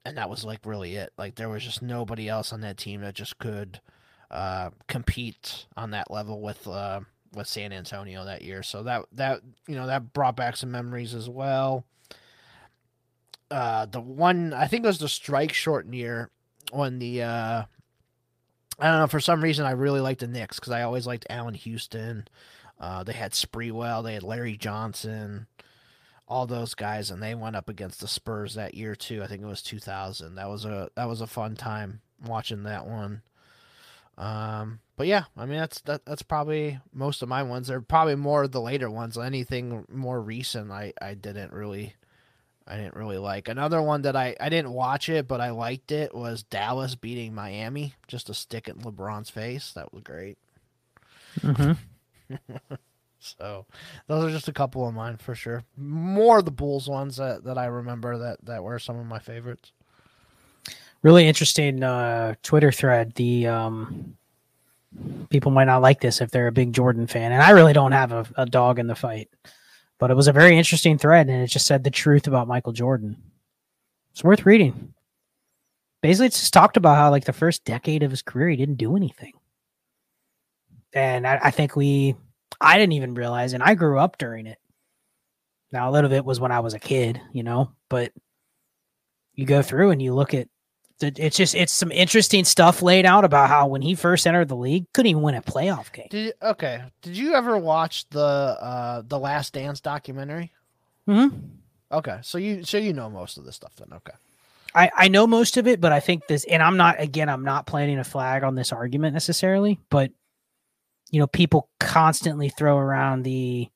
and that was like really it. Like there was just nobody else on that team that just could uh, compete on that level with uh, with San Antonio that year. So that that you know that brought back some memories as well. Uh, the one I think it was the strike shortened year when the uh, I don't know for some reason I really liked the Knicks because I always liked Allan Houston. Uh, they had Sprewell, they had Larry Johnson, all those guys, and they went up against the Spurs that year too. I think it was 2000. That was a that was a fun time watching that one. Um, but yeah, I mean that's that, that's probably most of my ones. They're probably more of the later ones. Anything more recent, I I didn't really, I didn't really like. Another one that I I didn't watch it, but I liked it was Dallas beating Miami. Just a stick in LeBron's face. That was great. Mm-hmm. So those are just a couple of mine for sure. More of the Bulls ones that, that I remember that that were some of my favorites. Really interesting uh, Twitter thread. The um, people might not like this if they're a big Jordan fan, and I really don't have a, a dog in the fight. But it was a very interesting thread, and it just said the truth about Michael Jordan. It's worth reading. Basically, it's just talked about how like the first decade of his career, he didn't do anything, and I, I think we, I didn't even realize, and I grew up during it. Now a little bit was when I was a kid, you know, but you go through and you look at it's just it's some interesting stuff laid out about how when he first entered the league couldn't even win a playoff game. Did you, okay? Did you ever watch the uh the Last Dance documentary? Mm-hmm. Okay, so you so you know most of this stuff then. Okay. I I know most of it, but I think this, and I'm not again, I'm not planting a flag on this argument necessarily, but you know, people constantly throw around the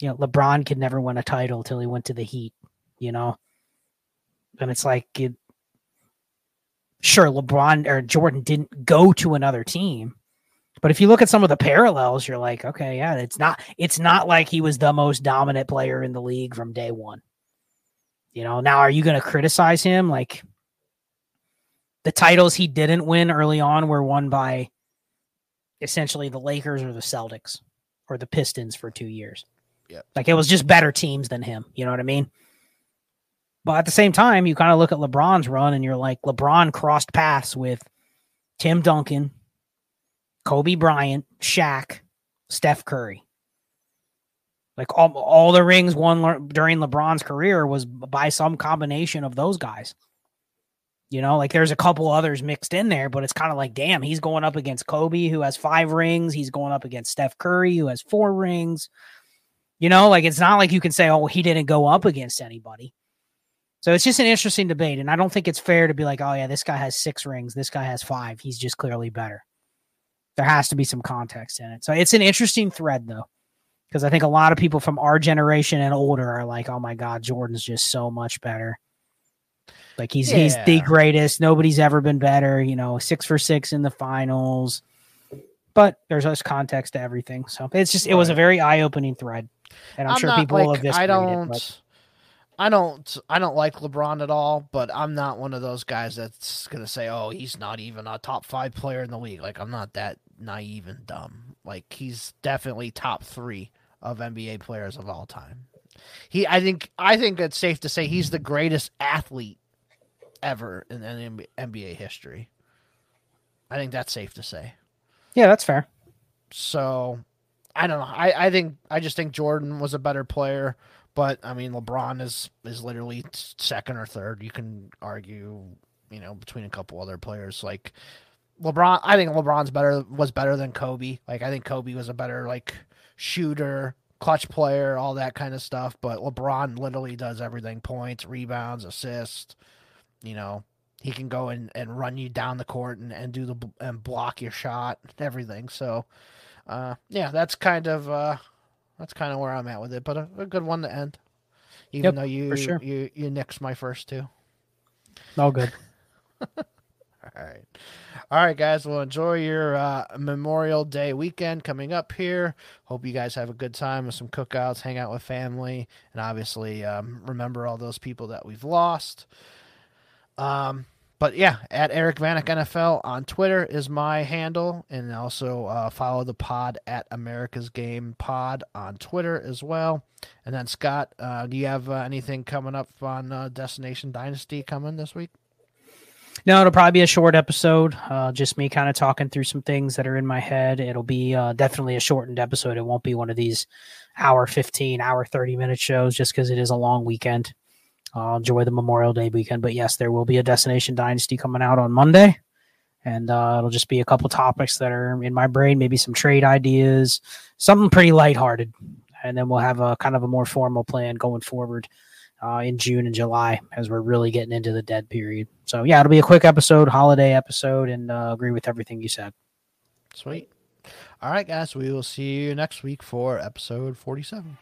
you know, LeBron could never win a title till he went to the Heat, you know? And it's like, it, sure, LeBron or Jordan didn't go to another team. But if you look at some of the parallels, you're like, okay, yeah, it's not it's not like he was the most dominant player in the league from day one. You know, now are you going to criticize him? Like the titles he didn't win early on were won by essentially the Lakers or the Celtics or the Pistons for two years. Yep. Like it was just better teams than him. You know what I mean? But at the same time, you kind of look at LeBron's run and you're like, LeBron crossed paths with Tim Duncan, Kobe Bryant, Shaq, Steph Curry. Like all, all the rings won le- during LeBron's career was by some combination of those guys. You know, like there's a couple others mixed in there, but it's kind of like, damn, he's going up against Kobe, who has five rings. He's going up against Steph Curry, who has four rings. You know, like it's not like you can say, oh, he didn't go up against anybody. So it's just an interesting debate. And I don't think it's fair to be like, oh, yeah, this guy has six rings. This guy has five. He's just clearly better. There has to be some context in it. So it's an interesting thread, though, because I think a lot of people from our generation and older are like, oh my God, Jordan's just so much better. Like he's he's the greatest. Nobody's ever been better. You know, six for six in the finals. But there's just context to everything. So it's just it was a very eye opening thread, and I'm, sure not, people will like, have I don't. It, I don't. I don't like LeBron at all. But I'm not one of those guys that's gonna say, "Oh, he's not even a top five player in the league." Like I'm not that naive and dumb. Like he's definitely top three of NBA players of all time. He, I think, I think it's safe to say he's the greatest athlete ever in, in NBA history. I think that's safe to say. yeah, that's fair. So I don't know. I, I think I just think Jordan was a better player, but I mean LeBron is is literally second or third. You can argue, you know, between a couple other players like LeBron. I think LeBron's better was better than Kobe. Like I think Kobe was a better like shooter, clutch player, all that kind of stuff. But LeBron literally does everything: points, rebounds, assists. You know, he can go and, and run you down the court and, and do the and block your shot, everything. So uh, yeah, that's kind of uh, that's kind of where I'm at with it, but a, a good one to end. Even Yep, though you sure. you you nixed my first two. All good. All right, all right, guys. Well, enjoy your uh, Memorial Day weekend coming up here. Hope you guys have a good time with some cookouts, hang out with family, and obviously um, remember all those people that we've lost. Um, but yeah, at Eric Vanek NFL on Twitter is my handle, and also uh, follow the pod at America's Game Pod on Twitter as well. And then Scott, uh, do you have uh, anything coming up on uh, Destination Dynasty coming this week? No, it'll probably be a short episode. Uh, just me kind of talking through some things that are in my head. It'll be uh, definitely a shortened episode. It won't be one of these hour 15, hour 30 minute shows just because it is a long weekend. I'll enjoy the Memorial Day weekend. But yes, there will be a Destination Dynasty coming out on Monday. And uh, it'll just be a couple topics that are in my brain, maybe some trade ideas, something pretty lighthearted. And then we'll have a kind of a more formal plan going forward uh, in June and July as we're really getting into the dead period. So yeah, it'll be a quick episode, holiday episode, and uh, agree with everything you said. Sweet. All right, guys. We will see you next week for episode 47.